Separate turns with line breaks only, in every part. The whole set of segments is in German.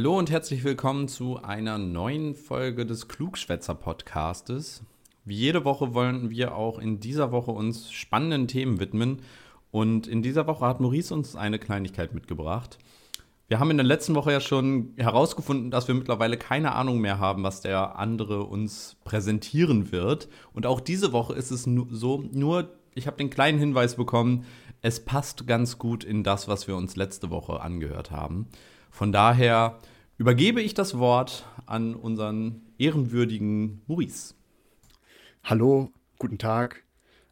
Hallo und herzlich willkommen zu einer neuen Folge des Klugschwätzer Podcastes. Wie jede Woche wollen wir auch in dieser Woche uns spannenden Themen widmen. Und in dieser Woche hat Maurice uns eine Kleinigkeit mitgebracht. Wir haben in der letzten Woche ja schon herausgefunden, dass wir mittlerweile keine Ahnung mehr haben, was der andere uns präsentieren wird. Und auch diese Woche ist es so, nur ich habe den kleinen Hinweis bekommen, es passt ganz gut in das, was wir uns letzte Woche angehört haben. Von daher übergebe ich das Wort an unseren ehrenwürdigen Maurice.
Hallo, guten Tag.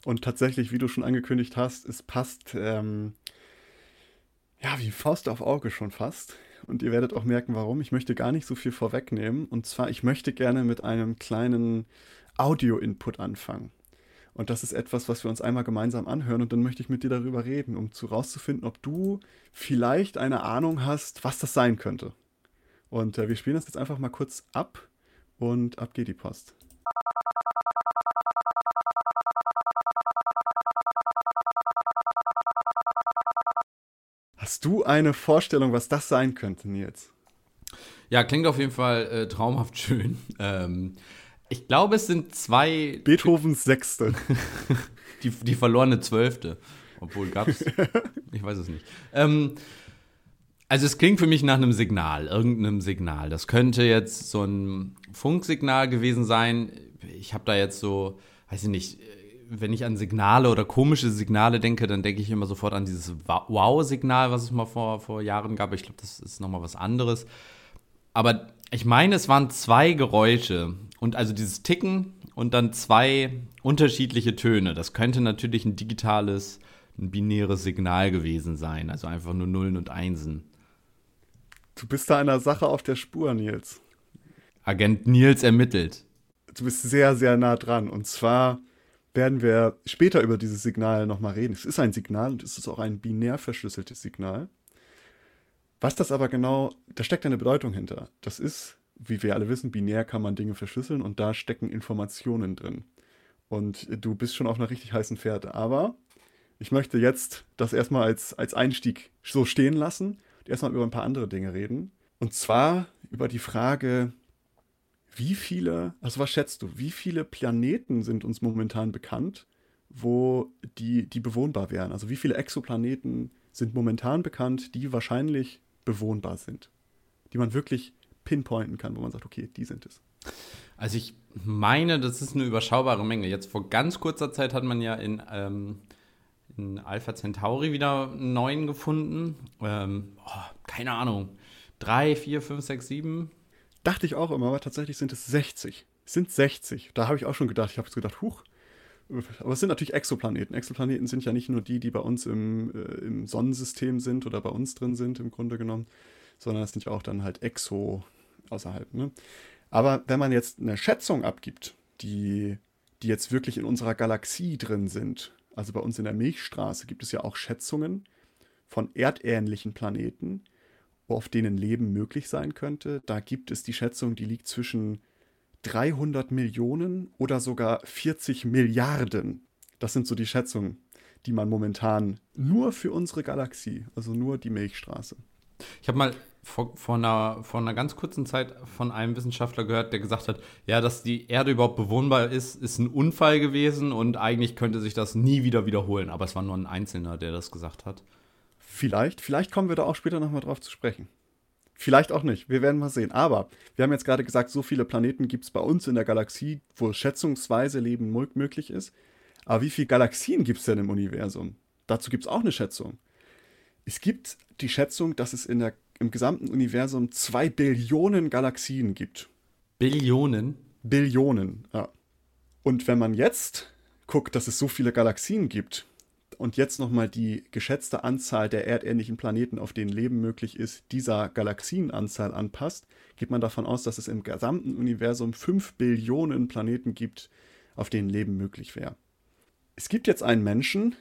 Und tatsächlich, wie du schon angekündigt hast, es passt ähm, ja, wie Faust auf Auge schon fast. Und ihr werdet auch merken, warum. Ich möchte gar nicht so viel vorwegnehmen. Und zwar, ich möchte gerne mit einem kleinen Audio-Input anfangen. Und das ist etwas, was wir uns einmal gemeinsam anhören und dann möchte ich mit dir darüber reden, um zu rauszufinden, ob du vielleicht eine Ahnung hast, was das sein könnte. Und äh, wir spielen das jetzt einfach mal kurz ab und ab geht die Post. Hast du eine Vorstellung, was das sein könnte, Nils?
Ja, klingt auf jeden Fall äh, traumhaft schön. Ähm, ich glaube, es sind zwei.
Beethovens Sechste.
die, die verlorene Zwölfte. Obwohl gab es. ich weiß es nicht. Ähm, also, es klingt für mich nach einem Signal, irgendeinem Signal. Das könnte jetzt so ein Funksignal gewesen sein. Ich habe da jetzt so, weiß ich nicht, wenn ich an Signale oder komische Signale denke, dann denke ich immer sofort an dieses Wow-Signal, was es mal vor, vor Jahren gab. Ich glaube, das ist nochmal was anderes. Aber ich meine, es waren zwei Geräusche. Und also dieses Ticken und dann zwei unterschiedliche Töne. Das könnte natürlich ein digitales, ein binäres Signal gewesen sein. Also einfach nur Nullen und Einsen.
Du bist da einer Sache auf der Spur, Nils.
Agent Nils ermittelt.
Du bist sehr, sehr nah dran. Und zwar werden wir später über dieses Signal nochmal reden. Es ist ein Signal und es ist auch ein binär verschlüsseltes Signal. Was das aber genau, da steckt eine Bedeutung hinter. Das ist, wie wir alle wissen, binär kann man Dinge verschlüsseln und da stecken Informationen drin. Und du bist schon auf einer richtig heißen Pferde. Aber ich möchte jetzt das erstmal als, als Einstieg so stehen lassen erstmal über ein paar andere Dinge reden. Und zwar über die Frage, wie viele, also was schätzt du, wie viele Planeten sind uns momentan bekannt, wo die, die bewohnbar wären? Also wie viele Exoplaneten sind momentan bekannt, die wahrscheinlich bewohnbar sind? Die man wirklich pinpointen kann, wo man sagt, okay, die sind es.
Also ich meine, das ist eine überschaubare Menge. Jetzt vor ganz kurzer Zeit hat man ja in, ähm, in Alpha Centauri wieder einen neuen gefunden. Ähm, oh, keine Ahnung. Drei, vier, fünf, sechs, sieben
Dachte ich auch immer, aber tatsächlich sind es 60. Es sind 60. Da habe ich auch schon gedacht, ich habe gedacht, huch. Aber es sind natürlich Exoplaneten. Exoplaneten sind ja nicht nur die, die bei uns im, äh, im Sonnensystem sind oder bei uns drin sind, im Grunde genommen, sondern es sind ja auch dann halt Exo außerhalb. Ne? Aber wenn man jetzt eine Schätzung abgibt, die, die jetzt wirklich in unserer Galaxie drin sind, also bei uns in der Milchstraße gibt es ja auch Schätzungen von erdähnlichen Planeten, auf denen Leben möglich sein könnte. Da gibt es die Schätzung, die liegt zwischen 300 Millionen oder sogar 40 Milliarden. Das sind so die Schätzungen, die man momentan nur für unsere Galaxie, also nur die Milchstraße.
Ich habe mal vor, vor, einer, vor einer ganz kurzen Zeit von einem Wissenschaftler gehört, der gesagt hat, ja, dass die Erde überhaupt bewohnbar ist, ist ein Unfall gewesen und eigentlich könnte sich das nie wieder wiederholen. Aber es war nur ein Einzelner, der das gesagt hat.
Vielleicht, vielleicht kommen wir da auch später nochmal drauf zu sprechen. Vielleicht auch nicht, wir werden mal sehen. Aber wir haben jetzt gerade gesagt, so viele Planeten gibt es bei uns in der Galaxie, wo schätzungsweise Leben möglich ist. Aber wie viele Galaxien gibt es denn im Universum? Dazu gibt es auch eine Schätzung. Es gibt die Schätzung, dass es in der, im gesamten Universum zwei Billionen Galaxien gibt.
Billionen?
Billionen, ja. Und wenn man jetzt guckt, dass es so viele Galaxien gibt, und jetzt nochmal die geschätzte Anzahl der erdähnlichen Planeten, auf denen Leben möglich ist, dieser Galaxienanzahl anpasst, geht man davon aus, dass es im gesamten Universum 5 Billionen Planeten gibt, auf denen Leben möglich wäre. Es gibt jetzt einen Menschen,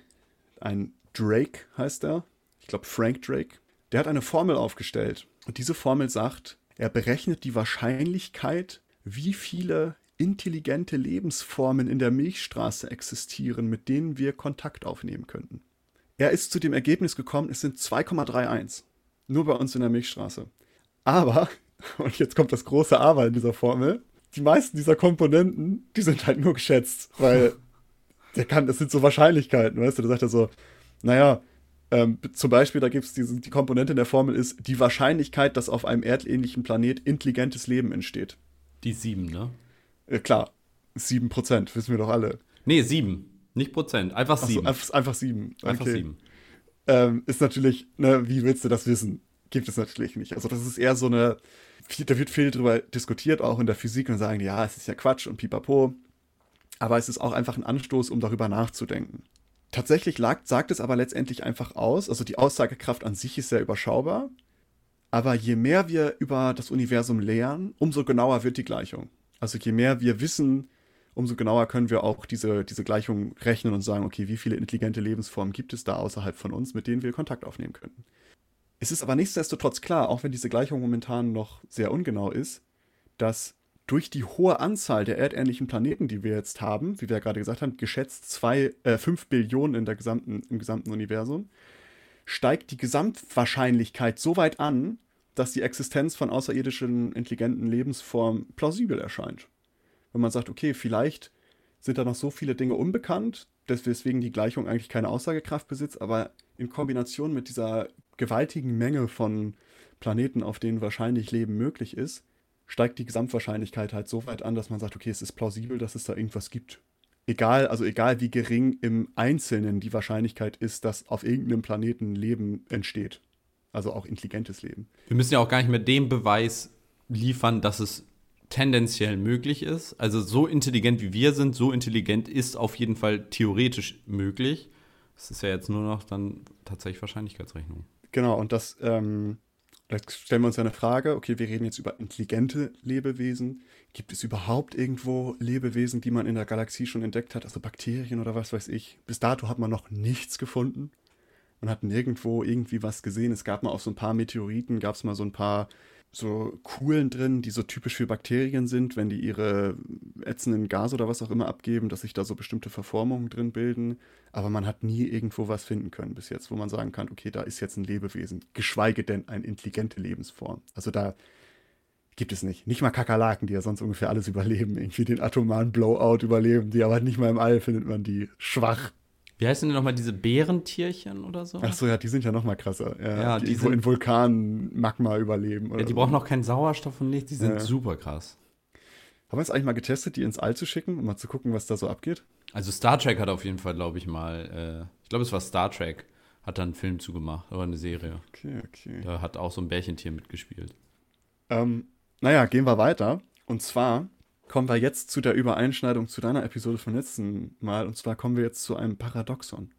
ein Drake heißt er, ich glaube Frank Drake, der hat eine Formel aufgestellt. Und diese Formel sagt, er berechnet die Wahrscheinlichkeit, wie viele intelligente Lebensformen in der Milchstraße existieren, mit denen wir Kontakt aufnehmen könnten. Er ist zu dem Ergebnis gekommen, es sind 2,31. Nur bei uns in der Milchstraße. Aber, und jetzt kommt das große Aber in dieser Formel, die meisten dieser Komponenten, die sind halt nur geschätzt, weil der kann, das sind so Wahrscheinlichkeiten, weißt du, da sagt er so, naja, ähm, zum Beispiel, da gibt es die Komponente in der Formel ist die Wahrscheinlichkeit, dass auf einem erdähnlichen Planet intelligentes Leben entsteht.
Die sieben, ne?
Äh, klar, sieben Prozent, wissen wir doch alle.
Nee, sieben. Nicht Prozent, einfach sieben.
So, einfach, einfach sieben.
Einfach okay. sieben.
Ähm, ist natürlich, ne, wie willst du das wissen? Gibt es natürlich nicht. Also, das ist eher so eine, da wird viel drüber diskutiert, auch in der Physik, und sagen, ja, es ist ja Quatsch und pipapo. Aber es ist auch einfach ein Anstoß, um darüber nachzudenken. Tatsächlich lag, sagt es aber letztendlich einfach aus, also die Aussagekraft an sich ist sehr überschaubar, aber je mehr wir über das Universum lernen, umso genauer wird die Gleichung. Also je mehr wir wissen, umso genauer können wir auch diese, diese Gleichung rechnen und sagen, okay, wie viele intelligente Lebensformen gibt es da außerhalb von uns, mit denen wir Kontakt aufnehmen können. Es ist aber nichtsdestotrotz klar, auch wenn diese Gleichung momentan noch sehr ungenau ist, dass durch die hohe Anzahl der erdähnlichen Planeten, die wir jetzt haben, wie wir ja gerade gesagt haben, geschätzt zwei, äh, 5 Billionen in der gesamten, im gesamten Universum, steigt die Gesamtwahrscheinlichkeit so weit an, dass die Existenz von außerirdischen intelligenten Lebensformen plausibel erscheint. Wenn man sagt, okay, vielleicht sind da noch so viele Dinge unbekannt, weswegen die Gleichung eigentlich keine Aussagekraft besitzt, aber in Kombination mit dieser gewaltigen Menge von Planeten, auf denen wahrscheinlich Leben möglich ist, steigt die Gesamtwahrscheinlichkeit halt so weit an, dass man sagt, okay, es ist plausibel, dass es da irgendwas gibt. Egal, also egal wie gering im Einzelnen die Wahrscheinlichkeit ist, dass auf irgendeinem Planeten Leben entsteht. Also auch intelligentes Leben.
Wir müssen ja auch gar nicht mehr den Beweis liefern, dass es tendenziell möglich ist. Also so intelligent wie wir sind, so intelligent ist auf jeden Fall theoretisch möglich. Es ist ja jetzt nur noch dann tatsächlich Wahrscheinlichkeitsrechnung.
Genau, und das, ähm, da stellen wir uns ja eine Frage, okay, wir reden jetzt über intelligente Lebewesen. Gibt es überhaupt irgendwo Lebewesen, die man in der Galaxie schon entdeckt hat, also Bakterien oder was weiß ich? Bis dato hat man noch nichts gefunden. Man hat nirgendwo irgendwie was gesehen. Es gab mal auf so ein paar Meteoriten, gab es mal so ein paar so Kuhlen drin, die so typisch für Bakterien sind, wenn die ihre ätzenden Gase oder was auch immer abgeben, dass sich da so bestimmte Verformungen drin bilden. Aber man hat nie irgendwo was finden können bis jetzt, wo man sagen kann, okay, da ist jetzt ein Lebewesen, geschweige denn eine intelligente Lebensform. Also da gibt es nicht. Nicht mal Kakerlaken, die ja sonst ungefähr alles überleben, irgendwie den atomaren Blowout überleben, die aber nicht mal im All findet man die schwach.
Wie heißen denn nochmal diese Bärentierchen oder so?
Ach so, ja, die sind ja nochmal krasser. Ja, ja die, die sind, in Vulkanen Magma überleben.
ja, die so. brauchen noch keinen Sauerstoff und nichts, die sind ja. super krass.
Haben wir es eigentlich mal getestet, die ins All zu schicken, um mal zu gucken, was da so abgeht?
Also Star Trek hat auf jeden Fall, glaube ich mal, äh, ich glaube, es war Star Trek, hat da einen Film zugemacht, oder eine Serie.
Okay, okay.
Da hat auch so ein Bärchentier mitgespielt.
Ähm, naja, gehen wir weiter. Und zwar kommen wir jetzt zu der Übereinschneidung zu deiner Episode vom letzten Mal. Und zwar kommen wir jetzt zu einem Paradoxon.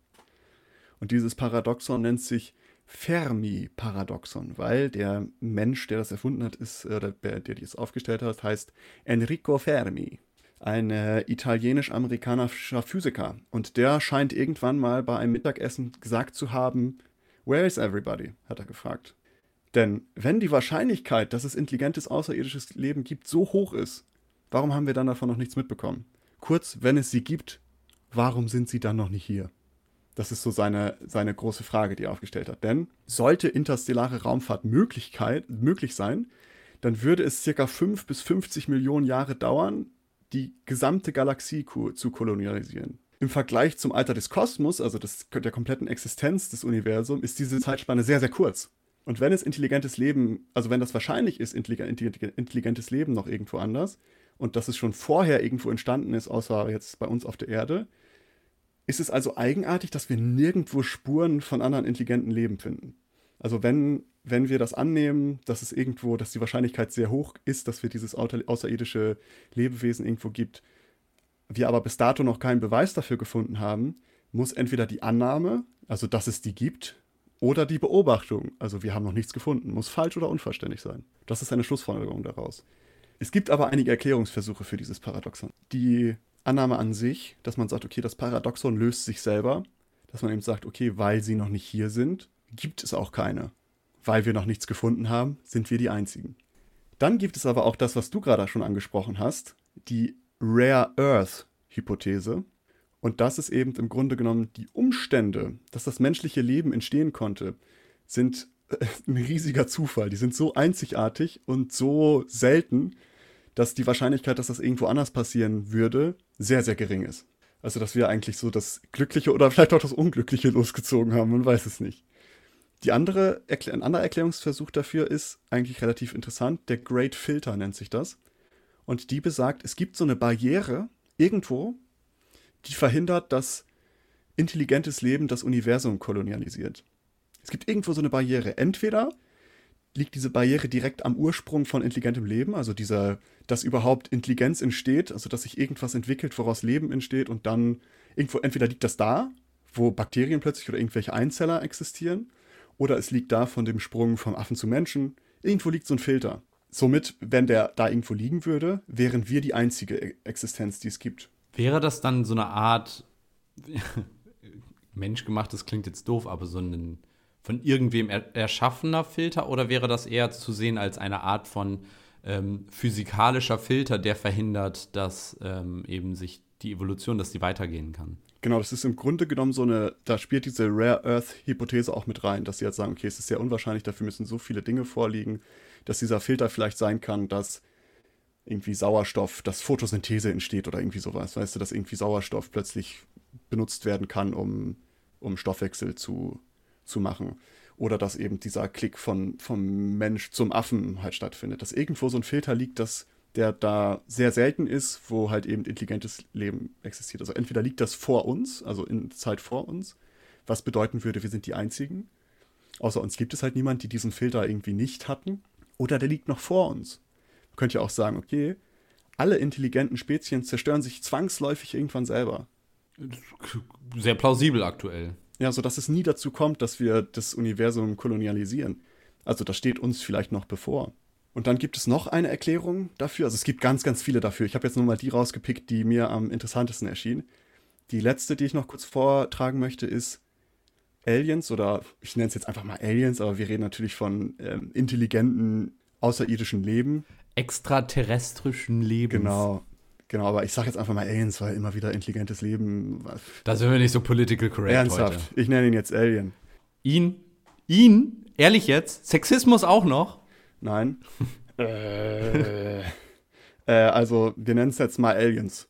Und dieses Paradoxon nennt sich Fermi-Paradoxon, weil der Mensch, der das erfunden hat, ist, äh, der, der dies aufgestellt hat, heißt Enrico Fermi, ein äh, italienisch-amerikanischer Physiker. Und der scheint irgendwann mal bei einem Mittagessen gesagt zu haben, Where is everybody? hat er gefragt. Denn wenn die Wahrscheinlichkeit, dass es intelligentes außerirdisches Leben gibt, so hoch ist, Warum haben wir dann davon noch nichts mitbekommen? Kurz, wenn es sie gibt, warum sind sie dann noch nicht hier? Das ist so seine, seine große Frage, die er aufgestellt hat. Denn sollte interstellare Raumfahrt Möglichkeit, möglich sein, dann würde es circa 5 bis 50 Millionen Jahre dauern, die gesamte Galaxie zu kolonialisieren. Im Vergleich zum Alter des Kosmos, also des, der kompletten Existenz des Universums, ist diese Zeitspanne sehr, sehr kurz. Und wenn es intelligentes Leben, also wenn das wahrscheinlich ist, intelligentes Leben noch irgendwo anders, und dass es schon vorher irgendwo entstanden ist, außer jetzt bei uns auf der Erde, ist es also eigenartig, dass wir nirgendwo Spuren von anderen intelligenten Leben finden. Also wenn, wenn wir das annehmen, dass es irgendwo, dass die Wahrscheinlichkeit sehr hoch ist, dass wir dieses außerirdische Lebewesen irgendwo gibt, wir aber bis dato noch keinen Beweis dafür gefunden haben, muss entweder die Annahme, also dass es die gibt, oder die Beobachtung, also wir haben noch nichts gefunden, muss falsch oder unvollständig sein. Das ist eine Schlussfolgerung daraus. Es gibt aber einige Erklärungsversuche für dieses Paradoxon. Die Annahme an sich, dass man sagt, okay, das Paradoxon löst sich selber, dass man eben sagt, okay, weil sie noch nicht hier sind, gibt es auch keine. Weil wir noch nichts gefunden haben, sind wir die Einzigen. Dann gibt es aber auch das, was du gerade schon angesprochen hast, die Rare Earth Hypothese. Und das ist eben im Grunde genommen die Umstände, dass das menschliche Leben entstehen konnte, sind ein riesiger Zufall. Die sind so einzigartig und so selten, dass die Wahrscheinlichkeit, dass das irgendwo anders passieren würde, sehr, sehr gering ist. Also, dass wir eigentlich so das Glückliche oder vielleicht auch das Unglückliche losgezogen haben, man weiß es nicht. Die andere, ein anderer Erklärungsversuch dafür ist eigentlich relativ interessant. Der Great Filter nennt sich das. Und die besagt, es gibt so eine Barriere irgendwo, die verhindert, dass intelligentes Leben das Universum kolonialisiert. Es gibt irgendwo so eine Barriere. Entweder liegt diese Barriere direkt am Ursprung von intelligentem Leben, also dieser, dass überhaupt Intelligenz entsteht, also dass sich irgendwas entwickelt, woraus Leben entsteht und dann irgendwo, entweder liegt das da, wo Bakterien plötzlich oder irgendwelche Einzeller existieren, oder es liegt da von dem Sprung vom Affen zu Menschen. Irgendwo liegt so ein Filter. Somit, wenn der da irgendwo liegen würde, wären wir die einzige e- Existenz, die es gibt.
Wäre das dann so eine Art menschgemachtes klingt jetzt doof, aber so ein von irgendwem er erschaffener Filter oder wäre das eher zu sehen als eine Art von ähm, physikalischer Filter, der verhindert, dass ähm, eben sich die Evolution, dass die weitergehen kann?
Genau, das ist im Grunde genommen so eine, da spielt diese Rare Earth-Hypothese auch mit rein, dass sie jetzt sagen, okay, es ist sehr unwahrscheinlich, dafür müssen so viele Dinge vorliegen, dass dieser Filter vielleicht sein kann, dass irgendwie Sauerstoff, dass Photosynthese entsteht oder irgendwie sowas, weißt du, dass irgendwie Sauerstoff plötzlich benutzt werden kann, um, um Stoffwechsel zu zu machen. Oder dass eben dieser Klick von, vom Mensch zum Affen halt stattfindet. Dass irgendwo so ein Filter liegt, dass der da sehr selten ist, wo halt eben intelligentes Leben existiert. Also entweder liegt das vor uns, also in Zeit vor uns, was bedeuten würde, wir sind die Einzigen. Außer uns gibt es halt niemand, die diesen Filter irgendwie nicht hatten. Oder der liegt noch vor uns. Man könnte ja auch sagen, okay, alle intelligenten Spezien zerstören sich zwangsläufig irgendwann selber.
Sehr plausibel aktuell.
Ja, sodass es nie dazu kommt, dass wir das Universum kolonialisieren. Also das steht uns vielleicht noch bevor. Und dann gibt es noch eine Erklärung dafür. Also es gibt ganz, ganz viele dafür. Ich habe jetzt nur mal die rausgepickt, die mir am interessantesten erschienen. Die letzte, die ich noch kurz vortragen möchte, ist Aliens oder ich nenne es jetzt einfach mal Aliens, aber wir reden natürlich von ähm, intelligenten außerirdischen Leben.
Extraterrestrischen Leben.
Genau. Genau, aber ich sage jetzt einfach mal Aliens, weil immer wieder intelligentes Leben.
Da sind wir nicht so political correct
Ernsthaft, heute. ich nenne ihn jetzt Alien.
Ihn? Ihn? Ehrlich jetzt? Sexismus auch noch?
Nein. äh, äh, also, wir nennen es jetzt mal Aliens.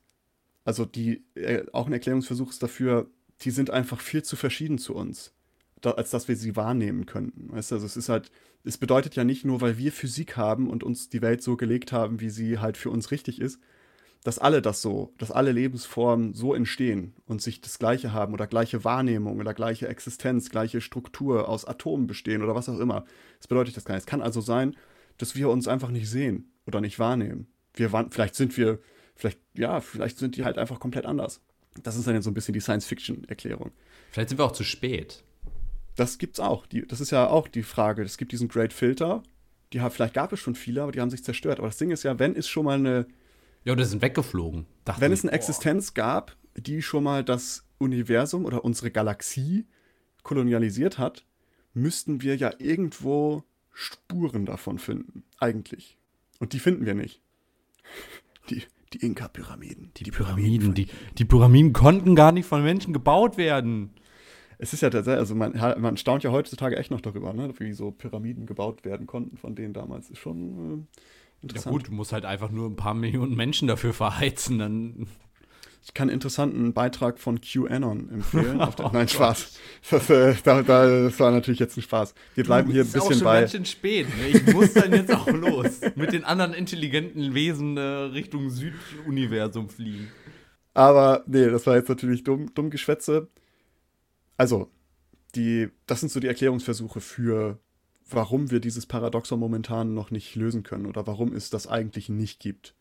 Also, die, äh, auch ein Erklärungsversuch ist dafür, die sind einfach viel zu verschieden zu uns, da, als dass wir sie wahrnehmen könnten. Weißt du, also es ist halt, es bedeutet ja nicht nur, weil wir Physik haben und uns die Welt so gelegt haben, wie sie halt für uns richtig ist, dass alle das so, dass alle Lebensformen so entstehen und sich das Gleiche haben oder gleiche Wahrnehmung oder gleiche Existenz, gleiche Struktur aus Atomen bestehen oder was auch immer. Das bedeutet das gar nicht. Es kann also sein, dass wir uns einfach nicht sehen oder nicht wahrnehmen. Wir vielleicht sind wir, vielleicht, ja, vielleicht sind die halt einfach komplett anders. Das ist dann so ein bisschen die Science-Fiction-Erklärung.
Vielleicht sind wir auch zu spät.
Das gibt's auch. Die, das ist ja auch die Frage. Es gibt diesen Great Filter. Die haben, vielleicht gab es schon viele, aber die haben sich zerstört. Aber das Ding ist ja, wenn es schon mal eine
ja, die sind weggeflogen.
Wenn es eine Existenz gab, die schon mal das Universum oder unsere Galaxie kolonialisiert hat, müssten wir ja irgendwo Spuren davon finden, eigentlich. Und die finden wir nicht. Die, die Inka-Pyramiden.
Die, die, Pyramiden, die, die Pyramiden konnten gar nicht von Menschen gebaut werden.
Es ist ja tatsächlich, also man, man staunt ja heutzutage echt noch darüber, ne, wie so Pyramiden gebaut werden konnten von denen damals. Ist schon äh,
ja gut, du musst halt einfach nur ein paar Millionen Menschen dafür verheizen, dann.
Ich kann einen interessanten Beitrag von QAnon empfehlen. oh, Nein, Spaß. Das, äh, da, da, das, war natürlich jetzt ein Spaß. Wir bleiben hier ein bisschen bei. auch schon
ganz schön spät. Ne? Ich muss dann jetzt auch los. Mit den anderen intelligenten Wesen äh, Richtung Süduniversum fliegen.
Aber nee, das war jetzt natürlich dumm, dumm Geschwätze. Also, die, das sind so die Erklärungsversuche für warum wir dieses Paradoxon momentan noch nicht lösen können oder warum es das eigentlich nicht gibt.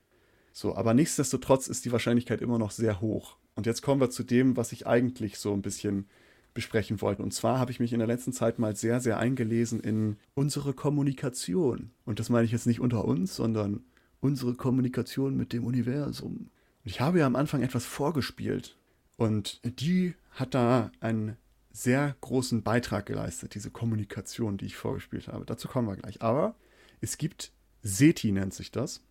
So, aber nichtsdestotrotz ist die Wahrscheinlichkeit immer noch sehr hoch. Und jetzt kommen wir zu dem, was ich eigentlich so ein bisschen besprechen wollte. Und zwar habe ich mich in der letzten Zeit mal sehr, sehr eingelesen in unsere Kommunikation. Und das meine ich jetzt nicht unter uns, sondern unsere Kommunikation mit dem Universum. Und ich habe ja am Anfang etwas vorgespielt. Und die hat da einen sehr großen Beitrag geleistet, diese Kommunikation, die ich vorgespielt habe. Dazu kommen wir gleich. Aber es gibt SETI nennt sich das.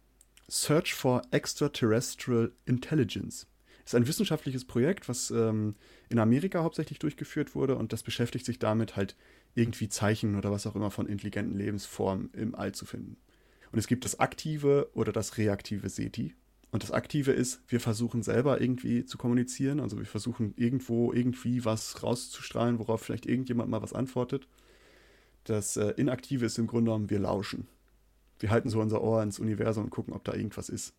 Search for Extraterrestrial Intelligence. ist ein wissenschaftliches Projekt, was ähm, in Amerika hauptsächlich durchgeführt wurde und das beschäftigt sich damit halt irgendwie Zeichen oder was auch immer von intelligenten Lebensformen im All zu finden. Und es gibt das aktive oder das reaktive SETI. Und das Aktive ist, wir versuchen selber irgendwie zu kommunizieren. Also wir versuchen irgendwo irgendwie was rauszustrahlen, worauf vielleicht irgendjemand mal was antwortet. Das äh, Inaktive ist im Grunde genommen, wir lauschen. Wir halten so unser Ohr ins Universum und gucken, ob da irgendwas ist.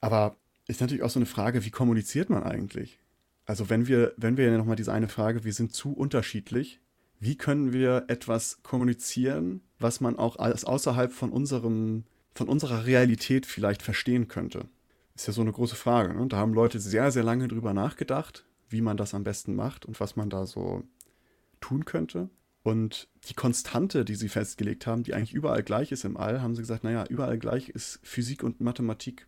Aber ist natürlich auch so eine Frage, wie kommuniziert man eigentlich? Also wenn wir, wenn wir ja nochmal diese eine Frage, wir sind zu unterschiedlich, wie können wir etwas kommunizieren, was man auch als außerhalb von unserem, von unserer Realität vielleicht verstehen könnte? Ist ja so eine große Frage. Ne? Da haben Leute sehr, sehr lange drüber nachgedacht, wie man das am besten macht und was man da so tun könnte. Und die Konstante, die sie festgelegt haben, die eigentlich überall gleich ist im All, haben sie gesagt, naja, überall gleich ist Physik und Mathematik.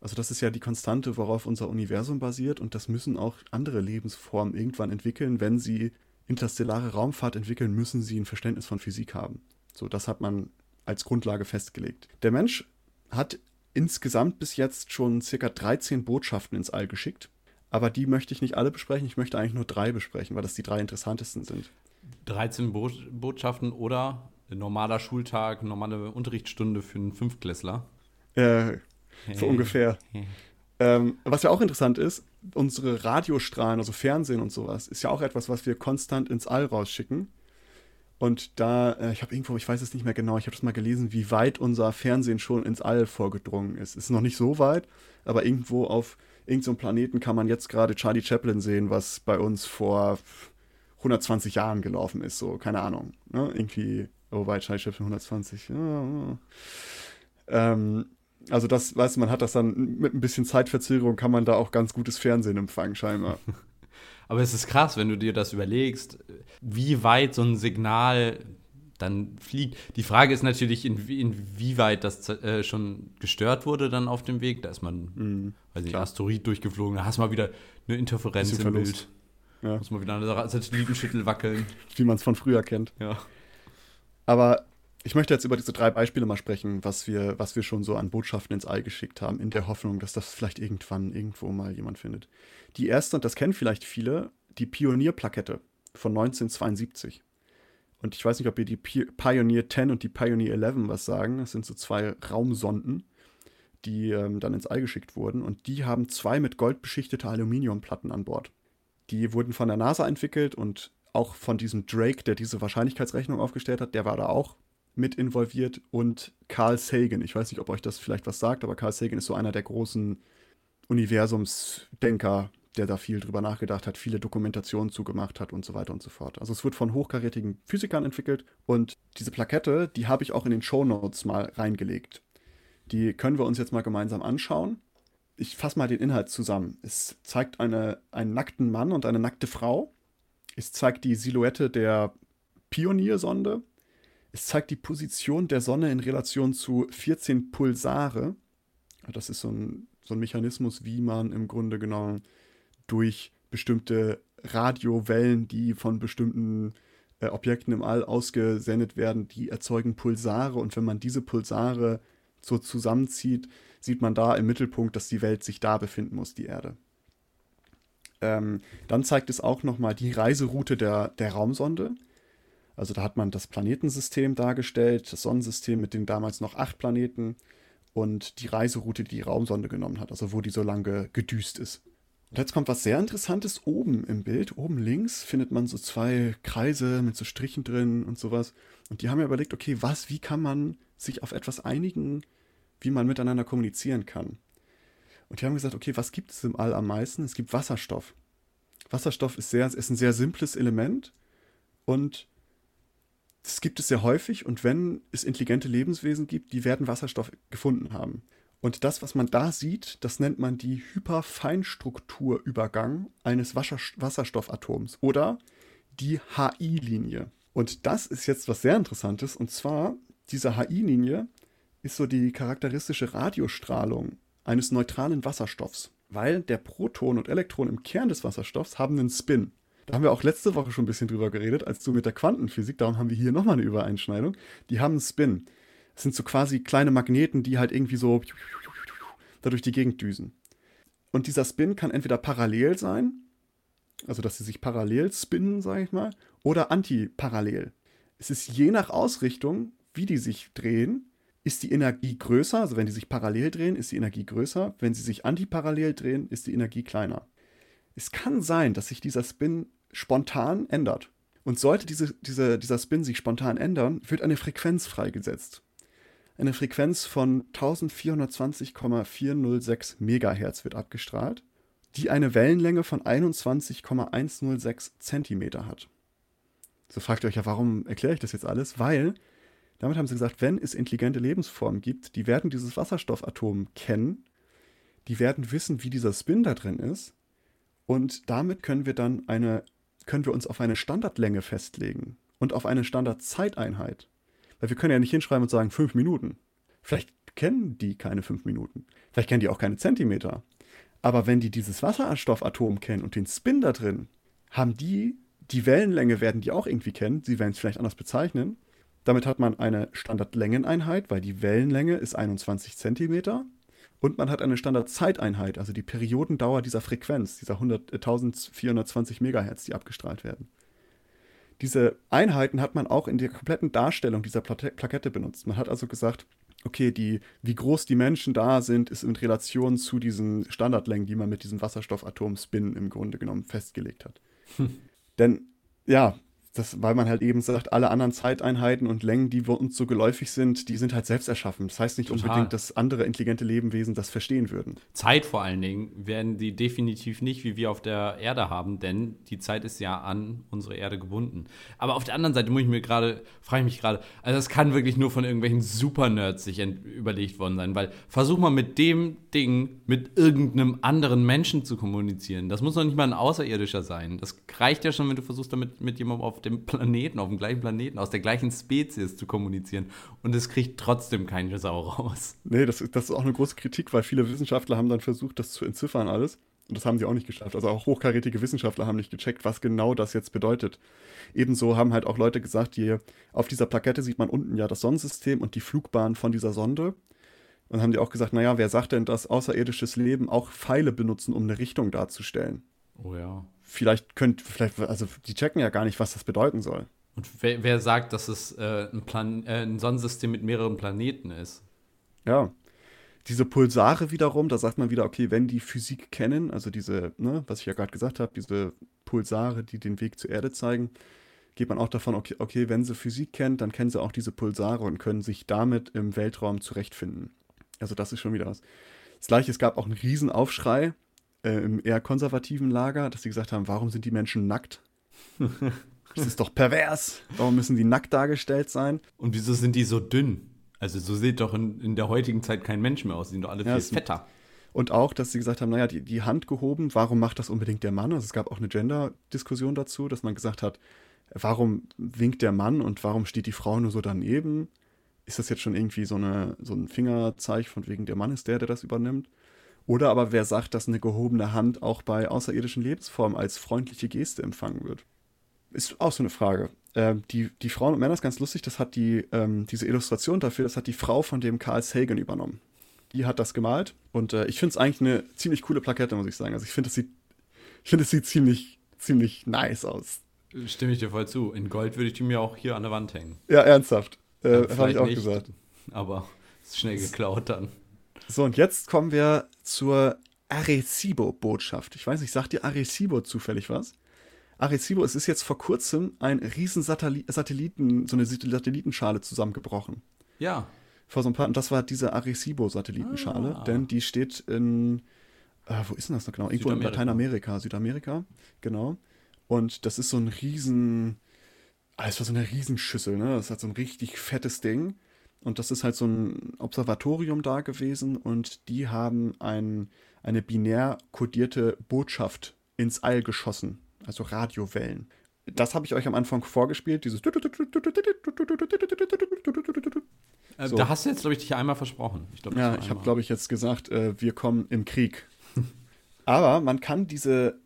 Also das ist ja die Konstante, worauf unser Universum basiert und das müssen auch andere Lebensformen irgendwann entwickeln. Wenn sie interstellare Raumfahrt entwickeln, müssen sie ein Verständnis von Physik haben. So, das hat man als Grundlage festgelegt. Der Mensch hat insgesamt bis jetzt schon circa 13 Botschaften ins All geschickt. Aber die möchte ich nicht alle besprechen. Ich möchte eigentlich nur drei besprechen, weil das die drei interessantesten sind.
13 Bo Botschaften oder normaler Schultag, normale Unterrichtsstunde für einen Fünftklässler.
Äh, so ungefähr. ähm, was ja auch interessant ist, unsere Radiostrahlen, also Fernsehen und sowas, ist ja auch etwas, was wir konstant ins All rausschicken. Und da, äh, ich habe irgendwo, ich weiß es nicht mehr genau, ich habe das mal gelesen, wie weit unser Fernsehen schon ins All vorgedrungen ist. Ist noch nicht so weit, aber irgendwo auf irgendeinem so Planeten kann man jetzt gerade Charlie Chaplin sehen, was bei uns vor 120 Jahren gelaufen ist, so, keine Ahnung. Ne? Irgendwie, oh, weit Charlie Chaplin 120. Ja, ähm, also das, weißt du, man hat das dann mit ein bisschen Zeitverzögerung, kann man da auch ganz gutes Fernsehen empfangen, scheinbar.
Aber es ist krass, wenn du dir das überlegst, wie weit so ein Signal dann fliegt. Die Frage ist natürlich, in, inwieweit das äh, schon gestört wurde dann auf dem Weg. Da ist man, mhm, weiß nicht, Asteroid durchgeflogen, da hast du mal wieder eine Interferenz im Bild. Ja. Muss man wieder eine Satellitenschüttel wackeln.
Wie man es von früher kennt.
Ja.
Aber ich möchte jetzt über diese drei Beispiele mal sprechen, was wir, was wir schon so an Botschaften ins All geschickt haben, in der Hoffnung, dass das vielleicht irgendwann irgendwo mal jemand findet. Die erste, und das kennen vielleicht viele, die Pionierplakette von 1972. Und ich weiß nicht, ob ihr die Pioneer 10 und die Pioneer 11 was sagen. Das sind so zwei Raumsonden, die ähm, dann ins All geschickt wurden. Und die haben zwei mit Gold beschichtete Aluminiumplatten an Bord. Die wurden von der NASA entwickelt und auch von diesem Drake, der diese Wahrscheinlichkeitsrechnung aufgestellt hat, der war da auch mit involviert und Carl Sagan. Ich weiß nicht, ob euch das vielleicht was sagt, aber Carl Sagan ist so einer der großen Universumsdenker, der da viel drüber nachgedacht hat, viele Dokumentationen zugemacht hat und so weiter und so fort. Also es wird von hochkarätigen Physikern entwickelt und diese Plakette, die habe ich auch in den Show Notes mal reingelegt. Die können wir uns jetzt mal gemeinsam anschauen. Ich fasse mal den Inhalt zusammen. Es zeigt eine, einen nackten Mann und eine nackte Frau. Es zeigt die Silhouette der Pioniersonde es zeigt die Position der Sonne in Relation zu 14 Pulsare. Das ist so ein, so ein Mechanismus, wie man im Grunde genommen durch bestimmte Radiowellen, die von bestimmten äh, Objekten im All ausgesendet werden, die erzeugen Pulsare. Und wenn man diese Pulsare so zusammenzieht, sieht man da im Mittelpunkt, dass die Welt sich da befinden muss, die Erde. Ähm, dann zeigt es auch nochmal die Reiseroute der, der Raumsonde. Also da hat man das Planetensystem dargestellt, das Sonnensystem mit den damals noch acht Planeten und die Reiseroute, die die Raumsonde genommen hat, also wo die so lange gedüst ist. Und jetzt kommt was sehr Interessantes oben im Bild. Oben links findet man so zwei Kreise mit so Strichen drin und sowas. Und die haben ja überlegt, okay, was, wie kann man sich auf etwas einigen, wie man miteinander kommunizieren kann. Und die haben gesagt, okay, was gibt es im All am meisten? Es gibt Wasserstoff. Wasserstoff ist, sehr, ist ein sehr simples Element und das gibt es sehr häufig und wenn es intelligente Lebenswesen gibt, die werden Wasserstoff gefunden haben. Und das, was man da sieht, das nennt man die Hyperfeinstrukturübergang eines Wasserstoffatoms oder die HI-Linie. Und das ist jetzt was sehr Interessantes und zwar diese HI-Linie ist so die charakteristische Radiostrahlung eines neutralen Wasserstoffs, weil der Proton und Elektron im Kern des Wasserstoffs haben einen Spin. Da haben wir auch letzte Woche schon ein bisschen drüber geredet, als du mit der Quantenphysik, darum haben wir hier nochmal eine Übereinschneidung. Die haben einen Spin. Das sind so quasi kleine Magneten, die halt irgendwie so da durch die Gegend düsen. Und dieser Spin kann entweder parallel sein, also dass sie sich parallel spinnen, sage ich mal, oder antiparallel. Es ist je nach Ausrichtung, wie die sich drehen, ist die Energie größer. Also wenn die sich parallel drehen, ist die Energie größer. Wenn sie sich antiparallel drehen, ist die Energie kleiner. Es kann sein, dass sich dieser Spin spontan ändert. Und sollte diese, diese, dieser Spin sich spontan ändern, wird eine Frequenz freigesetzt. Eine Frequenz von 1420,406 Megahertz wird abgestrahlt, die eine Wellenlänge von 21,106 Zentimeter hat. So fragt ihr euch ja, warum erkläre ich das jetzt alles? Weil damit haben sie gesagt, wenn es intelligente Lebensformen gibt, die werden dieses Wasserstoffatom kennen, die werden wissen, wie dieser Spin da drin ist und damit können wir dann eine, können wir uns auf eine Standardlänge festlegen und auf eine Standardzeiteinheit. Weil wir können ja nicht hinschreiben und sagen fünf Minuten. Vielleicht kennen die keine fünf Minuten. Vielleicht kennen die auch keine Zentimeter. Aber wenn die dieses Wasserstoffatom kennen und den Spin da drin, haben die, die Wellenlänge werden die auch irgendwie kennen. Sie werden es vielleicht anders bezeichnen. Damit hat man eine Standardlängeneinheit, weil die Wellenlänge ist 21 Zentimeter. Und man hat eine Standardzeiteinheit, also die Periodendauer dieser Frequenz, dieser 100, äh, 1420 Megahertz, die abgestrahlt werden. Diese Einheiten hat man auch in der kompletten Darstellung dieser Plakette benutzt. Man hat also gesagt, okay, die, wie groß die Menschen da sind, ist in Relation zu diesen Standardlängen, die man mit diesem Wasserstoffatom-Spin im Grunde genommen festgelegt hat. Hm. Denn ja, das, weil man halt eben sagt, alle anderen Zeiteinheiten und Längen, die uns so geläufig sind, die sind halt selbst erschaffen. Das heißt nicht Total. unbedingt, dass andere intelligente Lebewesen das verstehen würden.
Zeit vor allen Dingen werden die definitiv nicht, wie wir auf der Erde haben, denn die Zeit ist ja an unsere Erde gebunden. Aber auf der anderen Seite muss ich mir gerade, frage ich mich gerade, also das kann wirklich nur von irgendwelchen Super-Nerds sich überlegt worden sein, weil versuch mal mit dem Ding mit irgendeinem anderen Menschen zu kommunizieren. Das muss doch nicht mal ein Außerirdischer sein. Das reicht ja schon, wenn du versuchst, damit mit jemandem auf dem Planeten, auf dem gleichen Planeten, aus der gleichen Spezies zu kommunizieren. Und es kriegt trotzdem keine Sau raus.
Nee, das, das ist auch eine große Kritik, weil viele Wissenschaftler haben dann versucht, das zu entziffern alles. Und das haben sie auch nicht geschafft. Also auch hochkarätige Wissenschaftler haben nicht gecheckt, was genau das jetzt bedeutet. Ebenso haben halt auch Leute gesagt, die, auf dieser Plakette sieht man unten ja das Sonnensystem und die Flugbahn von dieser Sonde. Und haben die auch gesagt, naja, wer sagt denn, dass außerirdisches Leben auch Pfeile benutzen, um eine Richtung darzustellen?
Oh ja
vielleicht könnt, vielleicht, also die checken ja gar nicht, was das bedeuten soll.
Und wer, wer sagt, dass es äh, ein, Plan äh, ein Sonnensystem mit mehreren Planeten ist?
Ja. Diese Pulsare wiederum, da sagt man wieder, okay, wenn die Physik kennen, also diese, ne, was ich ja gerade gesagt habe, diese Pulsare, die den Weg zur Erde zeigen, geht man auch davon, okay, okay, wenn sie Physik kennen, dann kennen sie auch diese Pulsare und können sich damit im Weltraum zurechtfinden. Also das ist schon wieder was. Das gleiche, es gab auch einen Riesenaufschrei, äh, im eher konservativen Lager, dass sie gesagt haben, warum sind die Menschen nackt? das ist doch pervers. Warum müssen die nackt dargestellt sein?
Und wieso sind die so dünn? Also so sieht doch in, in der heutigen Zeit kein Mensch mehr aus. Die sind doch alle ja, viel fetter.
Und auch, dass sie gesagt haben, naja, die, die Hand gehoben, warum macht das unbedingt der Mann? Also es gab auch eine Gender-Diskussion dazu, dass man gesagt hat, warum winkt der Mann und warum steht die Frau nur so daneben? Ist das jetzt schon irgendwie so, eine, so ein Fingerzeichen von wegen, der Mann ist der, der das übernimmt? Oder aber wer sagt, dass eine gehobene Hand auch bei außerirdischen Lebensformen als freundliche Geste empfangen wird? Ist auch so eine Frage. Äh, die, die Frauen und Männer ist ganz lustig, das hat die, ähm, diese Illustration dafür, das hat die Frau von dem Carl Sagan übernommen. Die hat das gemalt und äh, ich finde es eigentlich eine ziemlich coole Plakette, muss ich sagen. Also ich finde, es sieht, ich finde, es sieht ziemlich, ziemlich nice aus.
Stimme ich dir voll zu. In Gold würde ich die mir auch hier an der Wand hängen.
Ja, ernsthaft. Äh, Habe ich auch nicht, gesagt.
Aber ist schnell geklaut dann.
So, und jetzt kommen wir zur Arecibo-Botschaft. Ich weiß nicht, sagt dir Arecibo zufällig was? Arecibo, es ist jetzt vor kurzem ein riesen Satelliten, so eine Satellitenschale zusammengebrochen.
Ja.
Vor so ein paar, und das war diese Arecibo-Satellitenschale, ah. denn die steht in, äh, wo ist denn das noch genau? Irgendwo in Lateinamerika, Südamerika, genau. Und das ist so ein riesen, ah, es war so eine Riesenschüssel, ne? Das hat so ein richtig fettes Ding. Und das ist halt so ein Observatorium da gewesen und die haben ein, eine binär kodierte Botschaft ins All geschossen, also Radiowellen. Das habe ich euch am Anfang vorgespielt, dieses.
So. Da hast du jetzt, glaube ich, dich einmal versprochen.
Ich glaub, ja, ich habe, glaube ich, jetzt gesagt, äh, wir kommen im Krieg. Aber man kann diese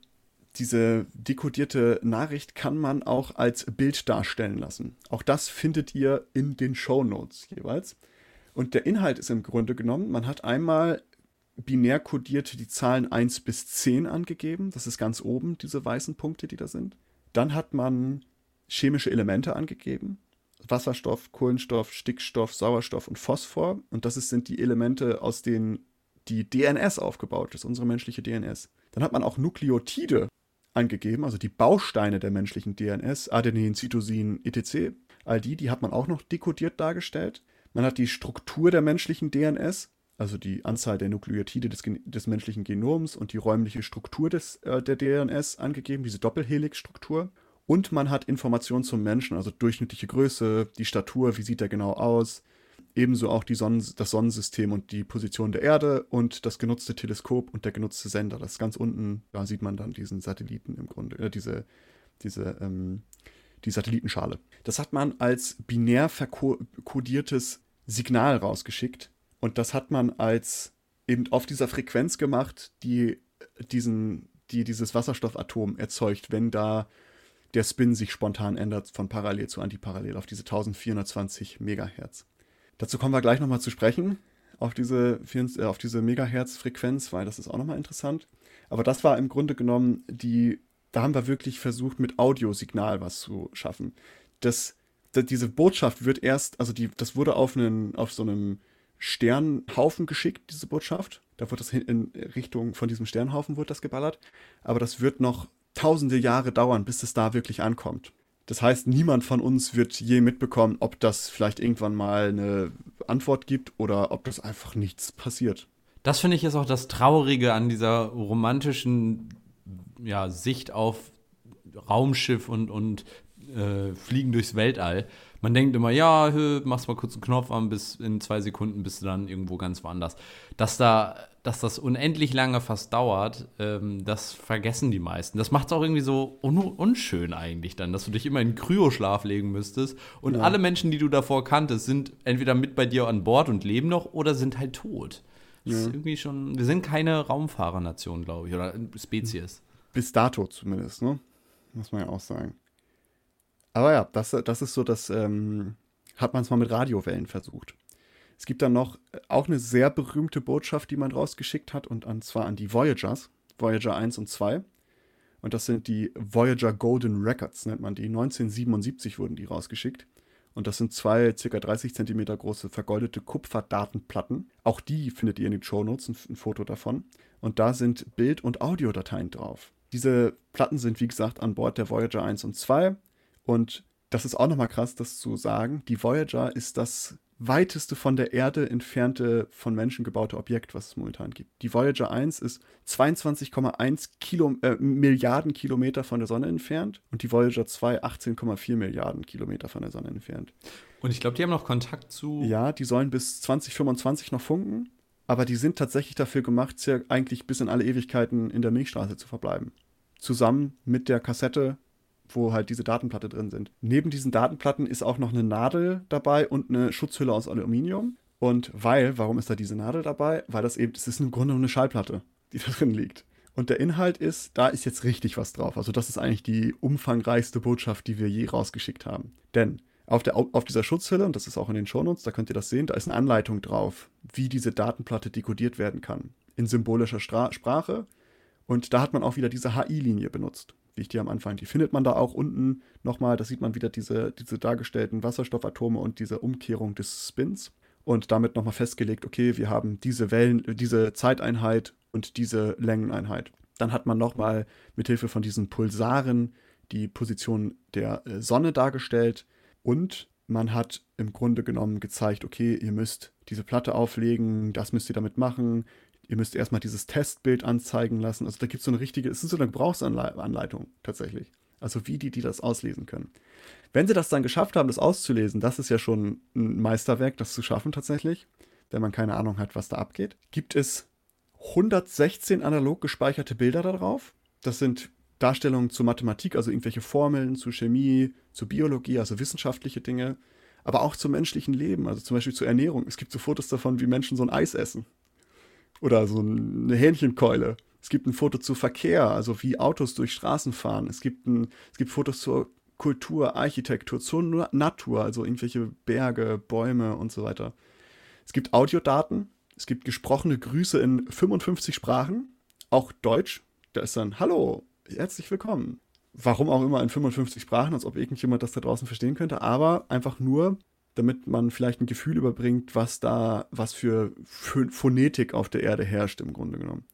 diese dekodierte Nachricht kann man auch als Bild darstellen lassen. Auch das findet ihr in den Show Notes jeweils. Und der Inhalt ist im Grunde genommen, man hat einmal binär kodiert die Zahlen 1 bis 10 angegeben. Das ist ganz oben, diese weißen Punkte, die da sind. Dann hat man chemische Elemente angegeben. Wasserstoff, Kohlenstoff, Stickstoff, Sauerstoff und Phosphor. Und das sind die Elemente, aus denen die DNS aufgebaut ist, unsere menschliche DNS. Dann hat man auch Nukleotide angegeben, also die Bausteine der menschlichen DNS, Adenin, Cytosin, etc. All die, die hat man auch noch dekodiert dargestellt. Man hat die Struktur der menschlichen DNS, also die Anzahl der Nukleotide des, des menschlichen Genoms und die räumliche Struktur des, äh, der DNS angegeben, diese Doppelhelix-Struktur. Und man hat Informationen zum Menschen, also durchschnittliche Größe, die Statur, wie sieht er genau aus, ebenso auch Sonnen das Sonnensystem und die Position der Erde und das genutzte Teleskop und der genutzte Sender. Das ist ganz unten, da sieht man dann diesen Satelliten im Grunde, äh, diese, diese, ähm, die Satellitenschale. Das hat man als binär verkodiertes Signal rausgeschickt und das hat man als eben auf dieser Frequenz gemacht, die diesen, die dieses Wasserstoffatom erzeugt, wenn da der Spin sich spontan ändert von parallel zu antiparallel auf diese 1420 Megahertz. Dazu kommen wir gleich nochmal zu sprechen, auf diese, äh, auf diese Megahertz-Frequenz, weil das ist auch nochmal interessant. Aber das war im Grunde genommen die, da haben wir wirklich versucht, mit Audiosignal was zu schaffen. Das, das diese Botschaft wird erst, also die, das wurde auf, einen, auf so einem Sternhaufen geschickt, diese Botschaft. Da wird das in Richtung von diesem Sternhaufen wird das geballert. Aber das wird noch tausende Jahre dauern, bis es da wirklich ankommt. Das heißt, niemand von uns wird je mitbekommen, ob das vielleicht irgendwann mal eine Antwort gibt oder ob das einfach nichts passiert.
Das finde ich ist auch das Traurige an dieser romantischen ja, Sicht auf Raumschiff und, und äh, Fliegen durchs Weltall. Man denkt immer, ja, machst mal kurz einen Knopf an, bis in zwei Sekunden bist du dann irgendwo ganz woanders. Dass da, dass das unendlich lange fast dauert, ähm, das vergessen die meisten. Das macht es auch irgendwie so un unschön eigentlich dann, dass du dich immer in Kryoschlaf legen müsstest und ja. alle Menschen, die du davor kanntest, sind entweder mit bei dir an Bord und leben noch oder sind halt tot. Das ja. ist irgendwie schon, wir sind keine Raumfahrernation, glaube ich, oder Spezies.
Bis dato zumindest, ne? Muss man ja auch sagen. Aber ja, das, das ist so, das ähm, hat man es mal mit Radiowellen versucht. Es gibt dann noch äh, auch eine sehr berühmte Botschaft, die man rausgeschickt hat, und zwar an die Voyagers, Voyager 1 und 2. Und das sind die Voyager Golden Records, nennt man die. 1977 wurden die rausgeschickt. Und das sind zwei ca. 30 cm große vergoldete Kupferdatenplatten. Auch die findet ihr in den Shownotes, ein, ein Foto davon. Und da sind Bild- und Audiodateien drauf. Diese Platten sind, wie gesagt, an Bord der Voyager 1 und 2 und das ist auch nochmal krass, das zu sagen. Die Voyager ist das weiteste von der Erde entfernte von Menschen gebaute Objekt, was es momentan gibt. Die Voyager 1 ist 22,1 Kilo, äh, Milliarden Kilometer von der Sonne entfernt und die Voyager 2 18,4 Milliarden Kilometer von der Sonne entfernt.
Und ich glaube, die haben noch Kontakt zu.
Ja, die sollen bis 2025 noch funken, aber die sind tatsächlich dafür gemacht, eigentlich bis in alle Ewigkeiten in der Milchstraße zu verbleiben. Zusammen mit der Kassette wo halt diese Datenplatte drin sind. Neben diesen Datenplatten ist auch noch eine Nadel dabei und eine Schutzhülle aus Aluminium. Und weil, warum ist da diese Nadel dabei? Weil das eben, das ist im Grunde eine Schallplatte, die da drin liegt. Und der Inhalt ist, da ist jetzt richtig was drauf. Also das ist eigentlich die umfangreichste Botschaft, die wir je rausgeschickt haben. Denn auf, der, auf dieser Schutzhülle, und das ist auch in den Shownotes, da könnt ihr das sehen, da ist eine Anleitung drauf, wie diese Datenplatte dekodiert werden kann. In symbolischer Stra Sprache. Und da hat man auch wieder diese HI-Linie benutzt wie ich die am Anfang, die findet man da auch unten nochmal. Da sieht man wieder diese, diese dargestellten Wasserstoffatome und diese Umkehrung des Spins. Und damit nochmal festgelegt, okay, wir haben diese Wellen, diese Zeiteinheit und diese Längeneinheit. Dann hat man nochmal mithilfe von diesen Pulsaren die Position der äh, Sonne dargestellt und man hat im Grunde genommen gezeigt, okay, ihr müsst diese Platte auflegen, das müsst ihr damit machen, Ihr müsst erstmal dieses Testbild anzeigen lassen. Also da gibt es so eine richtige, es ist so eine Gebrauchsanleitung tatsächlich. Also wie die, die das auslesen können. Wenn sie das dann geschafft haben, das auszulesen, das ist ja schon ein Meisterwerk, das zu schaffen tatsächlich, wenn man keine Ahnung hat, was da abgeht. Gibt es 116 analog gespeicherte Bilder darauf. Das sind Darstellungen zur Mathematik, also irgendwelche Formeln, zu Chemie, zu Biologie, also wissenschaftliche Dinge, aber auch zum menschlichen Leben, also zum Beispiel zur Ernährung. Es gibt so Fotos davon, wie Menschen so ein Eis essen. Oder so eine Hähnchenkeule. Es gibt ein Foto zu Verkehr, also wie Autos durch Straßen fahren. Es gibt, ein, es gibt Fotos zur Kultur, Architektur, zur Natur, also irgendwelche Berge, Bäume und so weiter. Es gibt Audiodaten Es gibt gesprochene Grüße in 55 Sprachen, auch Deutsch. Da ist dann Hallo, herzlich willkommen. Warum auch immer in 55 Sprachen, als ob irgendjemand das da draußen verstehen könnte, aber einfach nur, damit man vielleicht ein Gefühl überbringt, was da, was für Phonetik auf der Erde herrscht im Grunde genommen.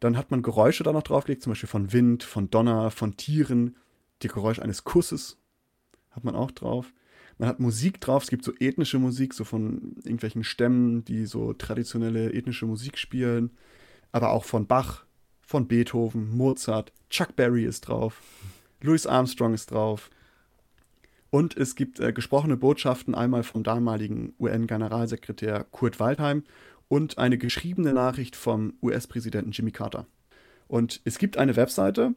Dann hat man Geräusche da noch draufgelegt, zum Beispiel von Wind, von Donner, von Tieren. Die Geräusch eines Kusses hat man auch drauf. Man hat Musik drauf, es gibt so ethnische Musik, so von irgendwelchen Stämmen, die so traditionelle ethnische Musik spielen. Aber auch von Bach, von Beethoven, Mozart, Chuck Berry ist drauf, Louis Armstrong ist drauf. Und es gibt äh, gesprochene Botschaften einmal vom damaligen UN-Generalsekretär Kurt Waldheim und eine geschriebene Nachricht vom US-Präsidenten Jimmy Carter. Und es gibt eine Webseite,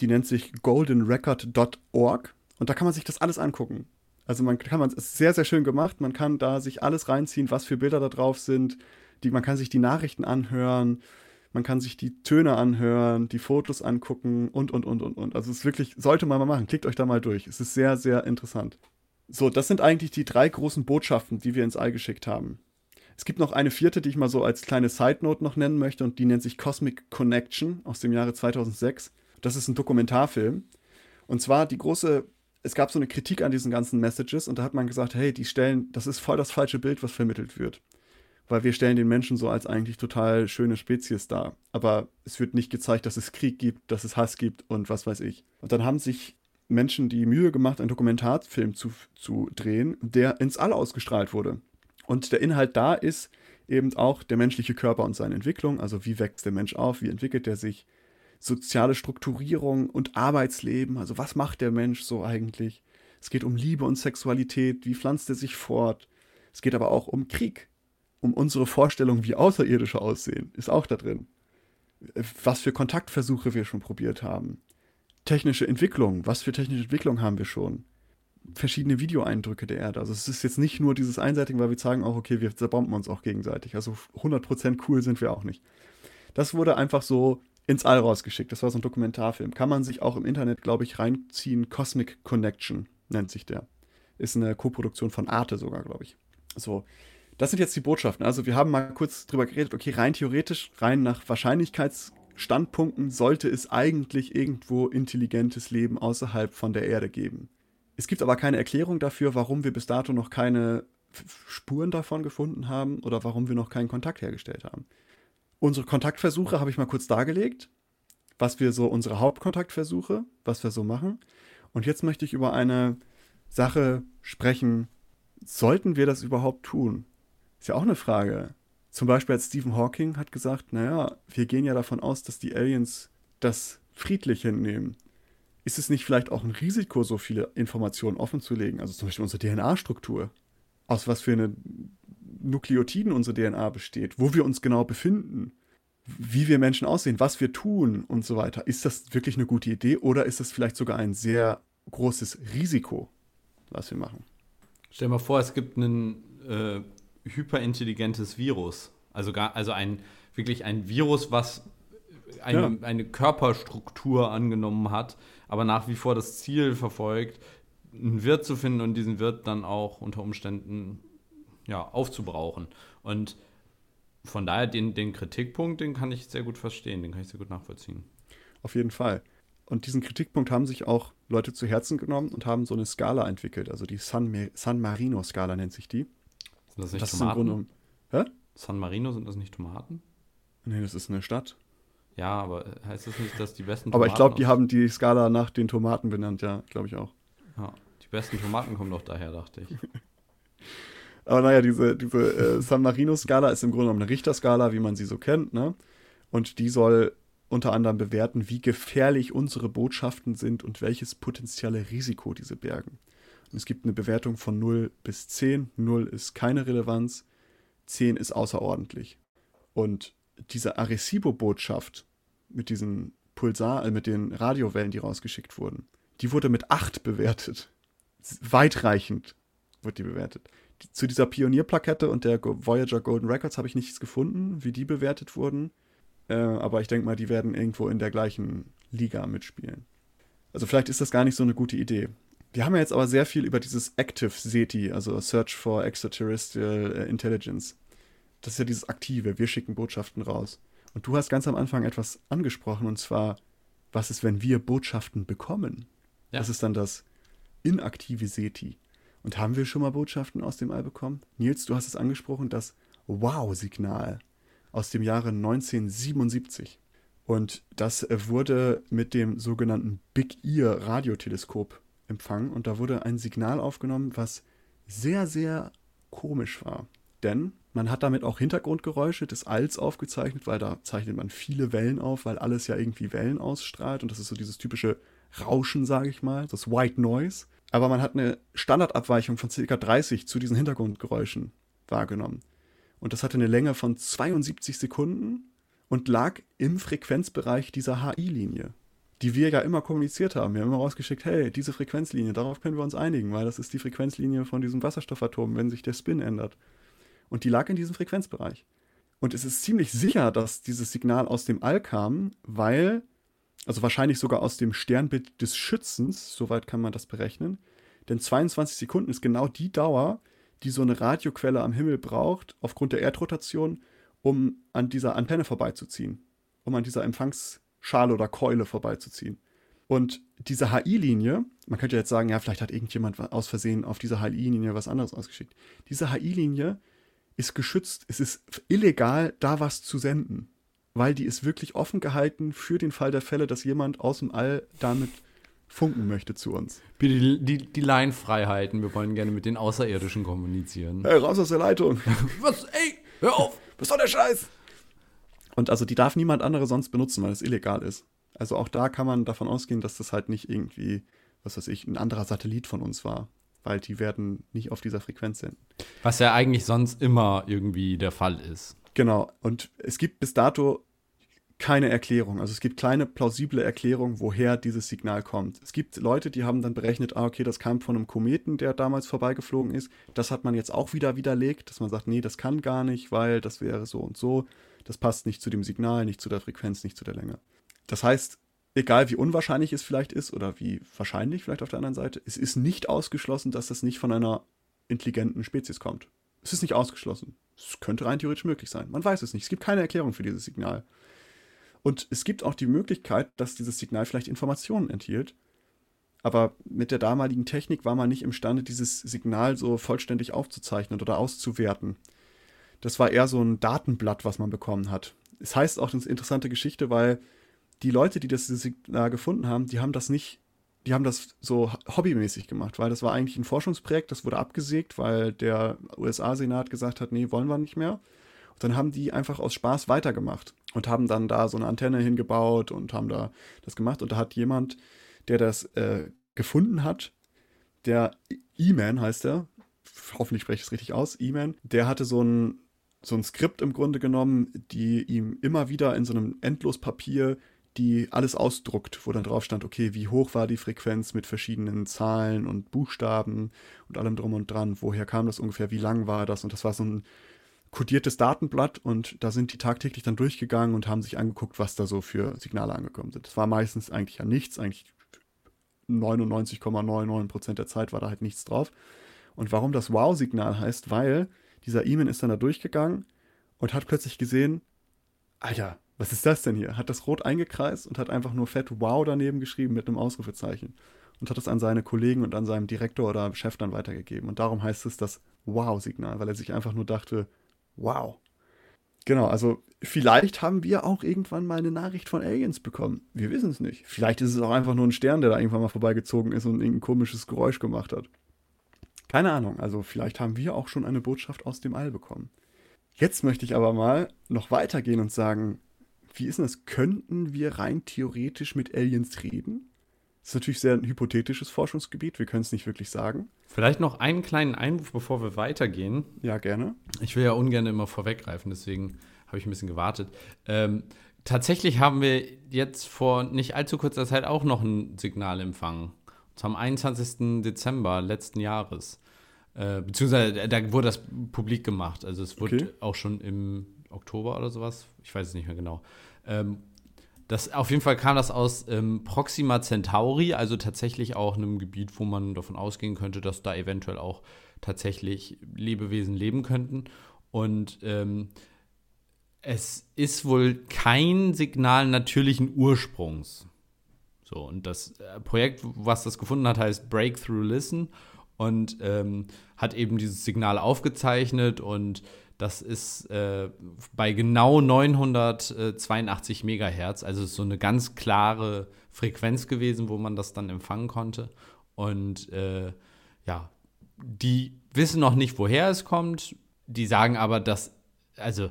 die nennt sich goldenrecord.org und da kann man sich das alles angucken. Also man kann man es ist sehr sehr schön gemacht, man kann da sich alles reinziehen, was für Bilder da drauf sind, die man kann sich die Nachrichten anhören, man kann sich die Töne anhören, die Fotos angucken und und und und und. Also es ist wirklich sollte man mal machen, klickt euch da mal durch. Es ist sehr sehr interessant. So, das sind eigentlich die drei großen Botschaften, die wir ins All geschickt haben. Es gibt noch eine vierte, die ich mal so als kleine Side Note noch nennen möchte und die nennt sich Cosmic Connection aus dem Jahre 2006. Das ist ein Dokumentarfilm. Und zwar die große, es gab so eine Kritik an diesen ganzen Messages und da hat man gesagt, hey, die stellen, das ist voll das falsche Bild, was vermittelt wird. Weil wir stellen den Menschen so als eigentlich total schöne Spezies dar. Aber es wird nicht gezeigt, dass es Krieg gibt, dass es Hass gibt und was weiß ich. Und dann haben sich Menschen die Mühe gemacht, einen Dokumentarfilm zu, zu drehen, der ins All ausgestrahlt wurde. Und der Inhalt da ist eben auch der menschliche Körper und seine Entwicklung, also wie wächst der Mensch auf, wie entwickelt er sich, soziale Strukturierung und Arbeitsleben, also was macht der Mensch so eigentlich? Es geht um Liebe und Sexualität, wie pflanzt er sich fort? Es geht aber auch um Krieg, um unsere Vorstellung, wie Außerirdische aussehen, ist auch da drin. Was für Kontaktversuche wir schon probiert haben. Technische Entwicklung, was für technische Entwicklung haben wir schon? verschiedene Videoeindrücke der Erde. Also es ist jetzt nicht nur dieses Einseitige, weil wir sagen auch, okay, wir zerbomben uns auch gegenseitig. Also 100% cool sind wir auch nicht. Das wurde einfach so ins All rausgeschickt. Das war so ein Dokumentarfilm. Kann man sich auch im Internet, glaube ich, reinziehen. Cosmic Connection nennt sich der. Ist eine Koproduktion von Arte sogar, glaube ich. So, das sind jetzt die Botschaften. Also wir haben mal kurz drüber geredet, okay, rein theoretisch, rein nach Wahrscheinlichkeitsstandpunkten sollte es eigentlich irgendwo intelligentes Leben außerhalb von der Erde geben. Es gibt aber keine Erklärung dafür, warum wir bis dato noch keine Spuren davon gefunden haben oder warum wir noch keinen Kontakt hergestellt haben. Unsere Kontaktversuche habe ich mal kurz dargelegt, was wir so, unsere Hauptkontaktversuche, was wir so machen. Und jetzt möchte ich über eine Sache sprechen. Sollten wir das überhaupt tun? Ist ja auch eine Frage. Zum Beispiel hat Stephen Hawking hat gesagt, naja, wir gehen ja davon aus, dass die Aliens das friedlich hinnehmen ist es nicht vielleicht auch ein Risiko, so viele Informationen offenzulegen? Also zum Beispiel unsere DNA-Struktur. Aus was für eine Nukleotiden unsere DNA besteht, wo wir uns genau befinden, wie wir Menschen aussehen, was wir tun und so weiter. Ist das wirklich eine gute Idee oder ist das vielleicht sogar ein sehr großes Risiko, was wir machen?
Stell dir mal vor, es gibt ein äh, hyperintelligentes Virus. Also, gar, also ein, wirklich ein Virus, was eine, ja. eine Körperstruktur angenommen hat, aber nach wie vor das Ziel verfolgt, einen Wirt zu finden und diesen Wirt dann auch unter Umständen ja, aufzubrauchen. Und von daher den, den Kritikpunkt, den kann ich sehr gut verstehen, den kann ich sehr gut nachvollziehen.
Auf jeden Fall. Und diesen Kritikpunkt haben sich auch Leute zu Herzen genommen und haben so eine Skala entwickelt. Also die San, San Marino-Skala nennt sich die.
Sind das nicht das Tomaten? Ist im Grunde, hä? San Marino, sind das nicht Tomaten?
Nee, das ist eine Stadt.
Ja, aber heißt das nicht, dass die besten
Tomaten. Aber ich glaube, die haben die Skala nach den Tomaten benannt, ja, glaube ich auch.
Ja, die besten Tomaten kommen doch daher, dachte ich.
aber naja, diese, diese äh, San Marino-Skala ist im Grunde genommen eine Richterskala, wie man sie so kennt, ne? Und die soll unter anderem bewerten, wie gefährlich unsere Botschaften sind und welches potenzielle Risiko diese bergen. Es gibt eine Bewertung von 0 bis 10. 0 ist keine Relevanz, 10 ist außerordentlich. Und diese Arecibo-Botschaft mit diesen Pulsar, äh, mit den Radiowellen, die rausgeschickt wurden, die wurde mit 8 bewertet. Weitreichend wird die bewertet. Zu dieser Pionierplakette und der Voyager Golden Records habe ich nichts gefunden, wie die bewertet wurden. Äh, aber ich denke mal, die werden irgendwo in der gleichen Liga mitspielen. Also vielleicht ist das gar nicht so eine gute Idee. Wir haben ja jetzt aber sehr viel über dieses Active SETI, also Search for Extraterrestrial äh, Intelligence, das ist ja dieses Aktive, wir schicken Botschaften raus. Und du hast ganz am Anfang etwas angesprochen, und zwar, was ist, wenn wir Botschaften bekommen? Ja. Das ist dann das inaktive SETI. Und haben wir schon mal Botschaften aus dem All bekommen? Nils, du hast es angesprochen, das Wow-Signal aus dem Jahre 1977. Und das wurde mit dem sogenannten Big Ear Radioteleskop empfangen. Und da wurde ein Signal aufgenommen, was sehr, sehr komisch war. Denn man hat damit auch Hintergrundgeräusche des Alls aufgezeichnet, weil da zeichnet man viele Wellen auf, weil alles ja irgendwie Wellen ausstrahlt. Und das ist so dieses typische Rauschen, sage ich mal, das White Noise. Aber man hat eine Standardabweichung von ca. 30 zu diesen Hintergrundgeräuschen wahrgenommen. Und das hatte eine Länge von 72 Sekunden und lag im Frequenzbereich dieser HI-Linie, die wir ja immer kommuniziert haben. Wir haben immer rausgeschickt, hey, diese Frequenzlinie, darauf können wir uns einigen, weil das ist die Frequenzlinie von diesem Wasserstoffatom, wenn sich der Spin ändert. Und die lag in diesem Frequenzbereich. Und es ist ziemlich sicher, dass dieses Signal aus dem All kam, weil also wahrscheinlich sogar aus dem Sternbild des Schützens, soweit kann man das berechnen. Denn 22 Sekunden ist genau die Dauer, die so eine Radioquelle am Himmel braucht, aufgrund der Erdrotation, um an dieser Antenne vorbeizuziehen, um an dieser Empfangsschale oder Keule vorbeizuziehen. Und diese HI-Linie, man könnte jetzt sagen, ja, vielleicht hat irgendjemand aus Versehen auf dieser HI-Linie was anderes ausgeschickt. Diese HI-Linie ist geschützt, es ist illegal, da was zu senden weil die ist wirklich offen gehalten für den Fall der Fälle, dass jemand aus dem All damit funken möchte zu uns.
Bitte die, die, die Leinfreiheiten. Wir wollen gerne mit den Außerirdischen kommunizieren.
Hey, raus aus der Leitung.
Was? Ey, hör auf.
Was soll der Scheiß? Und also die darf niemand andere sonst benutzen, weil es illegal ist. Also auch da kann man davon ausgehen, dass das halt nicht irgendwie, was weiß ich, ein anderer Satellit von uns war. Weil die werden nicht auf dieser Frequenz senden.
Was ja eigentlich sonst immer irgendwie der Fall ist.
Genau. Und es gibt bis dato keine Erklärung. Also es gibt keine plausible Erklärung, woher dieses Signal kommt. Es gibt Leute, die haben dann berechnet, ah, okay, das kam von einem Kometen, der damals vorbeigeflogen ist. Das hat man jetzt auch wieder widerlegt, dass man sagt, nee, das kann gar nicht, weil das wäre so und so. Das passt nicht zu dem Signal, nicht zu der Frequenz, nicht zu der Länge. Das heißt, egal wie unwahrscheinlich es vielleicht ist oder wie wahrscheinlich vielleicht auf der anderen Seite, es ist nicht ausgeschlossen, dass das nicht von einer intelligenten Spezies kommt. Es ist nicht ausgeschlossen. Es könnte rein theoretisch möglich sein. Man weiß es nicht. Es gibt keine Erklärung für dieses Signal. Und es gibt auch die Möglichkeit, dass dieses Signal vielleicht Informationen enthielt. Aber mit der damaligen Technik war man nicht imstande, dieses Signal so vollständig aufzuzeichnen oder auszuwerten. Das war eher so ein Datenblatt, was man bekommen hat. Es heißt auch eine interessante Geschichte, weil die Leute, die das Signal gefunden haben, die haben das nicht die haben das so hobbymäßig gemacht, weil das war eigentlich ein Forschungsprojekt, das wurde abgesägt, weil der USA-Senat gesagt hat, nee, wollen wir nicht mehr. Und dann haben die einfach aus Spaß weitergemacht und haben dann da so eine Antenne hingebaut und haben da das gemacht. Und da hat jemand, der das äh, gefunden hat, der E-Man heißt er, hoffentlich spreche ich es richtig aus, E-Man, der hatte so ein, so ein Skript im Grunde genommen, die ihm immer wieder in so einem Endlospapier die alles ausdruckt, wo dann drauf stand, okay, wie hoch war die Frequenz mit verschiedenen Zahlen und Buchstaben und allem drum und dran, woher kam das ungefähr, wie lang war das und das war so ein kodiertes Datenblatt und da sind die tagtäglich dann durchgegangen und haben sich angeguckt, was da so für Signale angekommen sind. Das war meistens eigentlich ja nichts, eigentlich 99,99% der Zeit war da halt nichts drauf. Und warum das Wow-Signal heißt, weil dieser E-Mail ist dann da durchgegangen und hat plötzlich gesehen, Alter, was ist das denn hier? Hat das rot eingekreist und hat einfach nur fett Wow daneben geschrieben mit einem Ausrufezeichen. Und hat es an seine Kollegen und an seinem Direktor oder Chef dann weitergegeben. Und darum heißt es das Wow-Signal, weil er sich einfach nur dachte, wow. Genau, also vielleicht haben wir auch irgendwann mal eine Nachricht von Aliens bekommen. Wir wissen es nicht. Vielleicht ist es auch einfach nur ein Stern, der da irgendwann mal vorbeigezogen ist und irgendein komisches Geräusch gemacht hat. Keine Ahnung, also vielleicht haben wir auch schon eine Botschaft aus dem All bekommen. Jetzt möchte ich aber mal noch weitergehen und sagen, wie ist denn das? Könnten wir rein theoretisch mit Aliens reden? Das ist natürlich sehr ein hypothetisches Forschungsgebiet, wir können es nicht wirklich sagen.
Vielleicht noch einen kleinen Einwurf, bevor wir weitergehen.
Ja, gerne.
Ich will ja ungern immer vorweggreifen, deswegen habe ich ein bisschen gewartet. Ähm, tatsächlich haben wir jetzt vor nicht allzu kurzer Zeit auch noch ein Signal empfangen. Am 21. Dezember letzten Jahres. Äh, beziehungsweise da wurde das publik gemacht. Also es wurde okay. auch schon im Oktober oder sowas. Ich weiß es nicht mehr genau. Ähm, das, auf jeden Fall kam das aus ähm, Proxima Centauri, also tatsächlich auch einem Gebiet, wo man davon ausgehen könnte, dass da eventuell auch tatsächlich Lebewesen leben könnten. Und ähm, es ist wohl kein Signal natürlichen Ursprungs. So, und das äh, Projekt, was das gefunden hat, heißt Breakthrough Listen und ähm, hat eben dieses Signal aufgezeichnet und das ist äh, bei genau 982 Megahertz, also so eine ganz klare Frequenz gewesen, wo man das dann empfangen konnte. Und äh, ja, die wissen noch nicht, woher es kommt. Die sagen aber, dass, also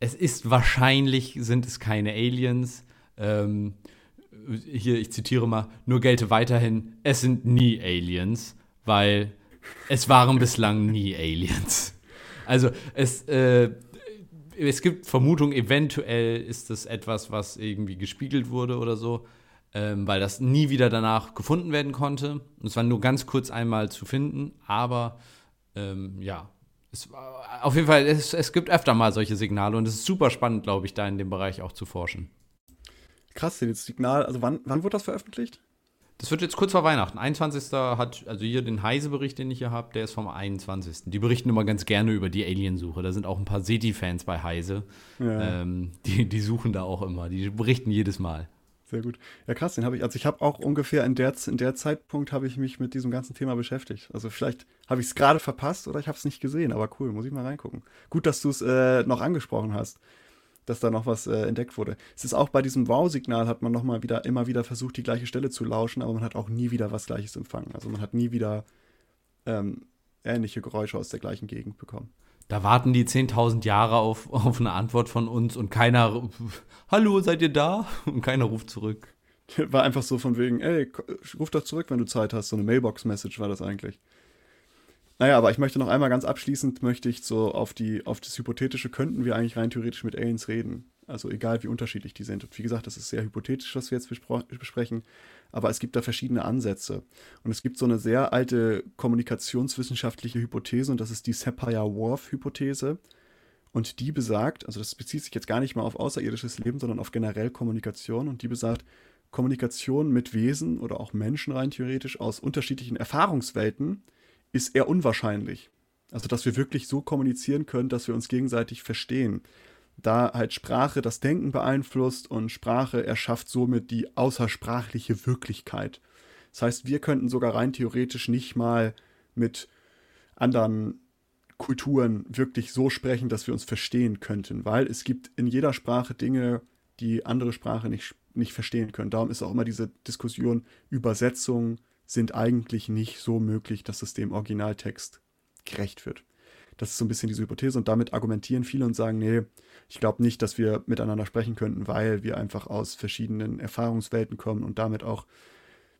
es ist wahrscheinlich, sind es keine Aliens. Ähm, hier, ich zitiere mal, nur gelte weiterhin, es sind nie Aliens, weil es waren bislang nie Aliens. Also es, äh, es gibt Vermutungen, eventuell ist das etwas, was irgendwie gespiegelt wurde oder so, ähm, weil das nie wieder danach gefunden werden konnte. Und es war nur ganz kurz einmal zu finden, aber ähm, ja, es, auf jeden Fall, es, es gibt öfter mal solche Signale und es ist super spannend, glaube ich, da in dem Bereich auch zu forschen.
Krass, das Signal, also wann, wann wurde das veröffentlicht?
Das wird jetzt kurz vor Weihnachten. 21. hat, also hier den Heise-Bericht, den ich hier habe, der ist vom 21. Die berichten immer ganz gerne über die Aliensuche. Da sind auch ein paar SETI-Fans bei Heise. Ja. Ähm, die, die suchen da auch immer. Die berichten jedes Mal.
Sehr gut. Ja, krass, den habe ich, also ich habe auch ungefähr in der, in der Zeitpunkt habe ich mich mit diesem ganzen Thema beschäftigt. Also vielleicht habe ich es gerade verpasst oder ich habe es nicht gesehen, aber cool, muss ich mal reingucken. Gut, dass du es äh, noch angesprochen hast dass da noch was äh, entdeckt wurde. Es ist auch bei diesem Wow-Signal hat man noch mal wieder immer wieder versucht, die gleiche Stelle zu lauschen, aber man hat auch nie wieder was Gleiches empfangen. Also man hat nie wieder ähm, ähnliche Geräusche aus der gleichen Gegend bekommen.
Da warten die 10.000 Jahre auf, auf eine Antwort von uns und keiner, hallo, seid ihr da? Und keiner ruft zurück.
War einfach so von wegen, ey, ruf doch zurück, wenn du Zeit hast. So eine Mailbox-Message war das eigentlich. Naja, aber ich möchte noch einmal ganz abschließend, möchte ich so auf, die, auf das Hypothetische, könnten wir eigentlich rein theoretisch mit Aliens reden. Also egal, wie unterschiedlich die sind. Und wie gesagt, das ist sehr hypothetisch, was wir jetzt besprechen. Aber es gibt da verschiedene Ansätze. Und es gibt so eine sehr alte kommunikationswissenschaftliche Hypothese, und das ist die Sapir-Whorf-Hypothese. Und die besagt, also das bezieht sich jetzt gar nicht mal auf außerirdisches Leben, sondern auf generell Kommunikation. Und die besagt, Kommunikation mit Wesen oder auch Menschen rein theoretisch aus unterschiedlichen Erfahrungswelten ist eher unwahrscheinlich. Also, dass wir wirklich so kommunizieren können, dass wir uns gegenseitig verstehen. Da halt Sprache das Denken beeinflusst und Sprache erschafft somit die außersprachliche Wirklichkeit. Das heißt, wir könnten sogar rein theoretisch nicht mal mit anderen Kulturen wirklich so sprechen, dass wir uns verstehen könnten, weil es gibt in jeder Sprache Dinge, die andere Sprache nicht, nicht verstehen können. Darum ist auch immer diese Diskussion Übersetzung, sind eigentlich nicht so möglich, dass es dem Originaltext gerecht wird. Das ist so ein bisschen diese Hypothese und damit argumentieren viele und sagen, nee, ich glaube nicht, dass wir miteinander sprechen könnten, weil wir einfach aus verschiedenen Erfahrungswelten kommen und damit auch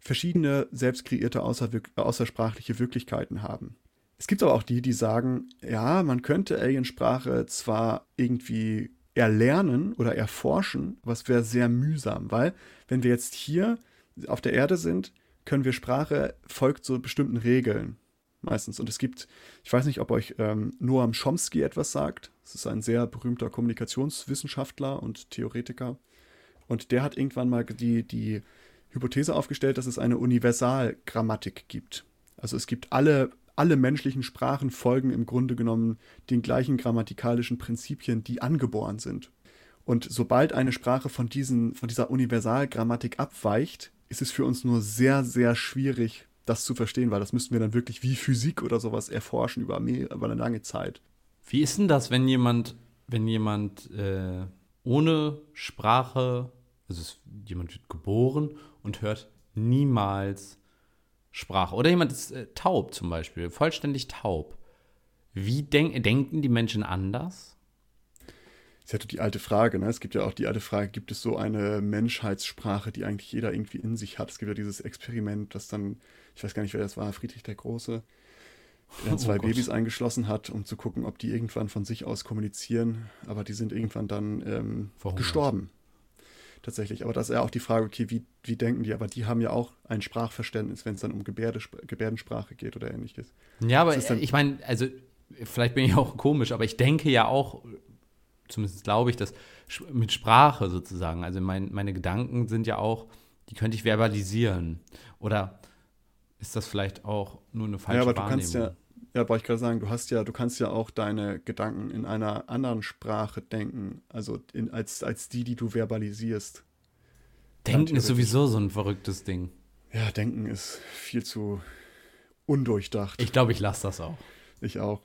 verschiedene selbst kreierte außersprachliche Wirklichkeiten haben. Es gibt aber auch die, die sagen, ja, man könnte Aliensprache zwar irgendwie erlernen oder erforschen, aber es wäre sehr mühsam, weil wenn wir jetzt hier auf der Erde sind, können wir Sprache folgt so bestimmten Regeln meistens. Und es gibt, ich weiß nicht, ob euch ähm, Noam Chomsky etwas sagt. Das ist ein sehr berühmter Kommunikationswissenschaftler und Theoretiker. Und der hat irgendwann mal die, die Hypothese aufgestellt, dass es eine Universalgrammatik gibt. Also es gibt alle, alle menschlichen Sprachen folgen im Grunde genommen den gleichen grammatikalischen Prinzipien, die angeboren sind. Und sobald eine Sprache von, diesen, von dieser Universalgrammatik abweicht, ist es für uns nur sehr, sehr schwierig, das zu verstehen, weil das müssten wir dann wirklich wie Physik oder sowas erforschen über, mehr, über eine lange Zeit.
Wie ist denn das, wenn jemand, wenn jemand äh, ohne Sprache, also es, jemand wird geboren und hört niemals Sprache oder jemand ist äh, taub zum Beispiel, vollständig taub. Wie denk, denken die Menschen anders?
Ist ja die alte Frage, ne? Es gibt ja auch die alte Frage, gibt es so eine Menschheitssprache, die eigentlich jeder irgendwie in sich hat? Es gibt ja dieses Experiment, das dann, ich weiß gar nicht, wer das war, Friedrich der Große, der dann oh zwei oh Babys eingeschlossen hat, um zu gucken, ob die irgendwann von sich aus kommunizieren. Aber die sind irgendwann dann ähm, gestorben. Tatsächlich. Aber das ist ja auch die Frage, okay, wie, wie denken die? Aber die haben ja auch ein Sprachverständnis, wenn es dann um Gebärde, Gebärdensprache geht oder ähnliches.
Ja, aber ich meine, also vielleicht bin ich auch komisch, aber ich denke ja auch zumindest glaube ich, dass mit Sprache sozusagen, also mein, meine Gedanken sind ja auch, die könnte ich verbalisieren. Oder ist das vielleicht auch nur eine falsche ja, aber
Wahrnehmung? Du kannst ja, Ja, wollte ich gerade sagen, du hast ja, du kannst ja auch deine Gedanken in einer anderen Sprache denken, also in, als, als die, die du verbalisierst.
Denken ist sowieso so ein verrücktes Ding.
Ja, Denken ist viel zu undurchdacht.
Ich glaube, ich lasse das auch.
Ich auch.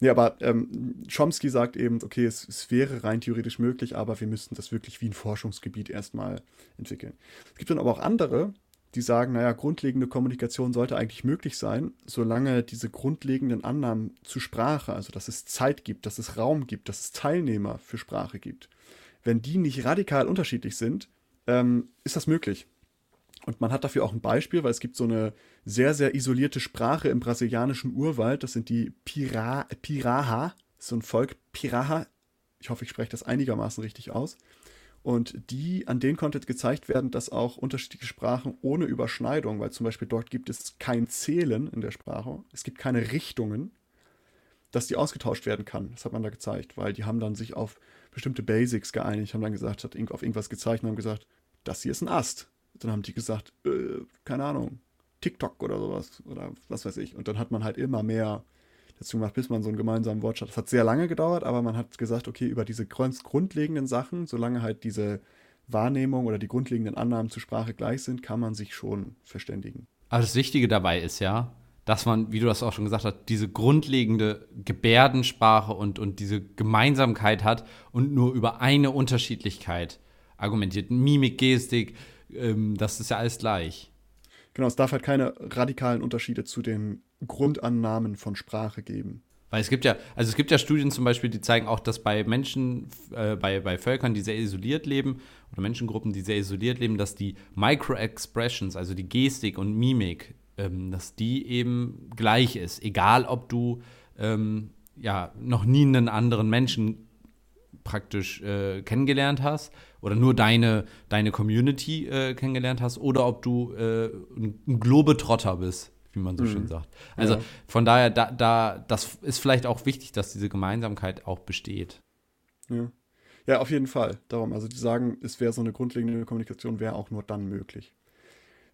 Nee, aber ähm, Chomsky sagt eben, okay, es, es, wäre rein theoretisch möglich, aber wir müssten das wirklich wie ein Forschungsgebiet erstmal entwickeln. Es gibt dann aber auch andere, die sagen, naja, grundlegende Kommunikation sollte eigentlich möglich sein, solange diese grundlegenden Annahmen zu Sprache, also dass es Zeit gibt, dass es Raum gibt, dass es Teilnehmer für Sprache gibt. Wenn die nicht radikal unterschiedlich sind, ähm, ist das möglich. Und man hat dafür auch ein Beispiel, weil es gibt so eine sehr, sehr isolierte Sprache im brasilianischen Urwald. Das sind die Pira Piraha, so ein Volk Piraha. Ich hoffe, ich spreche das einigermaßen richtig aus. Und die, an denen konnte gezeigt werden, dass auch unterschiedliche Sprachen ohne Überschneidung, weil zum Beispiel dort gibt es kein Zählen in der Sprache, es gibt keine Richtungen, dass die ausgetauscht werden kann. Das hat man da gezeigt, weil die haben dann sich auf bestimmte Basics geeinigt, haben dann gesagt, hat auf irgendwas gezeigt und haben gesagt, das hier ist ein Ast. Dann haben die gesagt, äh, keine Ahnung, TikTok oder sowas oder was weiß ich. Und dann hat man halt immer mehr dazu gemacht, bis man so einen gemeinsamen Wortschatz. Das hat sehr lange gedauert, aber man hat gesagt, okay, über diese grundlegenden Sachen, solange halt diese Wahrnehmung oder die grundlegenden Annahmen zur Sprache gleich sind, kann man sich schon verständigen.
Aber das Wichtige dabei ist ja, dass man, wie du das auch schon gesagt hast, diese grundlegende Gebärdensprache und, und diese Gemeinsamkeit hat und nur über eine Unterschiedlichkeit argumentiert. Mimik, Gestik, ähm, das ist ja alles gleich.
Genau, es darf halt keine radikalen Unterschiede zu den Grundannahmen von Sprache geben.
Weil es gibt ja, also es gibt ja Studien zum Beispiel, die zeigen auch, dass bei Menschen, äh, bei, bei Völkern, die sehr isoliert leben, oder Menschengruppen, die sehr isoliert leben, dass die Micro-Expressions, also die Gestik und Mimik, ähm, dass die eben gleich ist. Egal, ob du ähm, ja noch nie einen anderen Menschen praktisch äh, kennengelernt hast oder nur deine, deine Community äh, kennengelernt hast oder ob du äh, ein Globetrotter bist, wie man so mhm. schön sagt. Also ja. von daher, da, da, das ist vielleicht auch wichtig, dass diese Gemeinsamkeit auch besteht.
Ja. Ja, auf jeden Fall. Darum, also die sagen, es wäre so eine grundlegende Kommunikation, wäre auch nur dann möglich.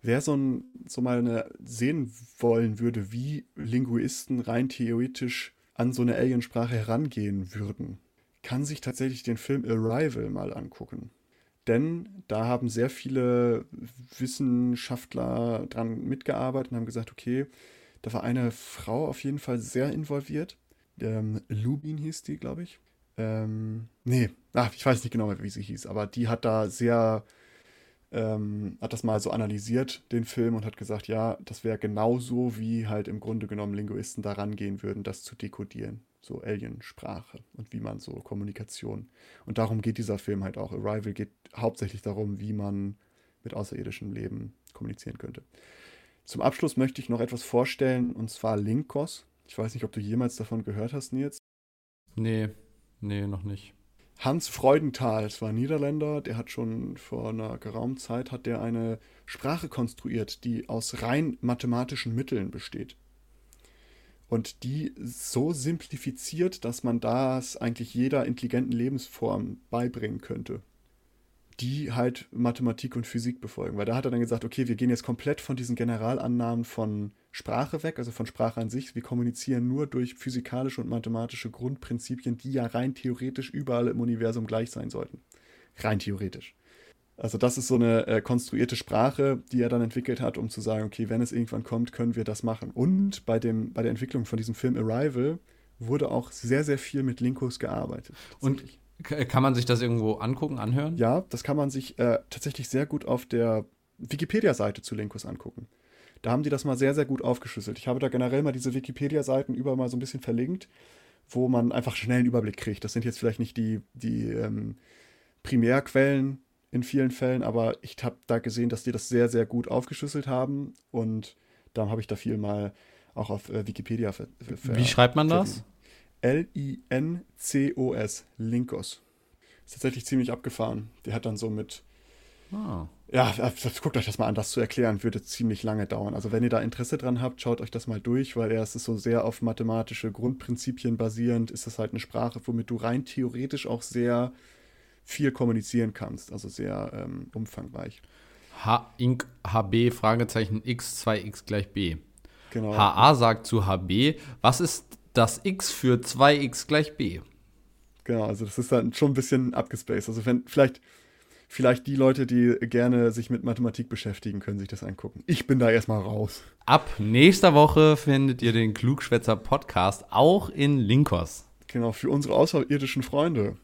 Wer so, ein, so mal eine sehen wollen würde, wie Linguisten rein theoretisch an so eine Aliensprache herangehen würden, kann sich tatsächlich den Film Arrival mal angucken. Denn da haben sehr viele Wissenschaftler dran mitgearbeitet und haben gesagt, okay, da war eine Frau auf jeden Fall sehr involviert. Ähm, Lubin hieß die, glaube ich. Ähm, nee, ach, ich weiß nicht genau, wie sie hieß, aber die hat da sehr, ähm, hat das mal so analysiert, den Film, und hat gesagt, ja, das wäre genauso, wie halt im Grunde genommen Linguisten da rangehen würden, das zu dekodieren so Aliensprache und wie man so Kommunikation. Und darum geht dieser Film halt auch. Arrival geht hauptsächlich darum, wie man mit außerirdischem Leben kommunizieren könnte. Zum Abschluss möchte ich noch etwas vorstellen, und zwar Linkos. Ich weiß nicht, ob du jemals davon gehört hast, Nils.
Nee, nee, noch nicht.
Hans Freudenthal, es war ein Niederländer, der hat schon vor einer geraumen Zeit hat der eine Sprache konstruiert, die aus rein mathematischen Mitteln besteht und die so simplifiziert, dass man das eigentlich jeder intelligenten Lebensform beibringen könnte. Die halt Mathematik und Physik befolgen. Weil da hat er dann gesagt, okay, wir gehen jetzt komplett von diesen Generalannahmen von Sprache weg, also von Sprache an sich. Wir kommunizieren nur durch physikalische und mathematische Grundprinzipien, die ja rein theoretisch überall im Universum gleich sein sollten. Rein theoretisch. Also das ist so eine äh, konstruierte Sprache, die er dann entwickelt hat, um zu sagen, okay, wenn es irgendwann kommt, können wir das machen. Und bei, dem, bei der Entwicklung von diesem Film Arrival wurde auch sehr, sehr viel mit Linkos gearbeitet.
Und kann man sich das irgendwo angucken, anhören?
Ja, das kann man sich äh, tatsächlich sehr gut auf der Wikipedia-Seite zu Linkos angucken. Da haben die das mal sehr, sehr gut aufgeschlüsselt. Ich habe da generell mal diese Wikipedia-Seiten überall mal so ein bisschen verlinkt, wo man einfach schnell einen Überblick kriegt. Das sind jetzt vielleicht nicht die, die ähm, Primärquellen, in vielen Fällen, aber ich habe da gesehen, dass die das sehr, sehr gut aufgeschlüsselt haben und darum habe ich da viel mal auch auf äh, Wikipedia ver,
Wie schreibt man das?
L-I-N-C-O-S, Linkos. Ist tatsächlich ziemlich abgefahren. Der hat dann so mit. Oh. Ja, guckt euch das mal an, das zu erklären, würde ziemlich lange dauern. Also, wenn ihr da Interesse dran habt, schaut euch das mal durch, weil er ist so sehr auf mathematische Grundprinzipien basierend, ist das halt eine Sprache, womit du rein theoretisch auch sehr viel kommunizieren kannst, also sehr ähm, umfangreich.
H Inc HB Fragezeichen X 2X gleich B.
Genau.
HA sagt zu HB, was ist das X für 2x gleich B?
Genau, also das ist dann schon ein bisschen abgespaced. Also wenn vielleicht, vielleicht die Leute, die gerne sich mit Mathematik beschäftigen, können sich das angucken. Ich bin da erstmal raus.
Ab nächster Woche findet ihr den Klugschwätzer Podcast auch in Linkos.
Genau, für unsere außerirdischen Freunde.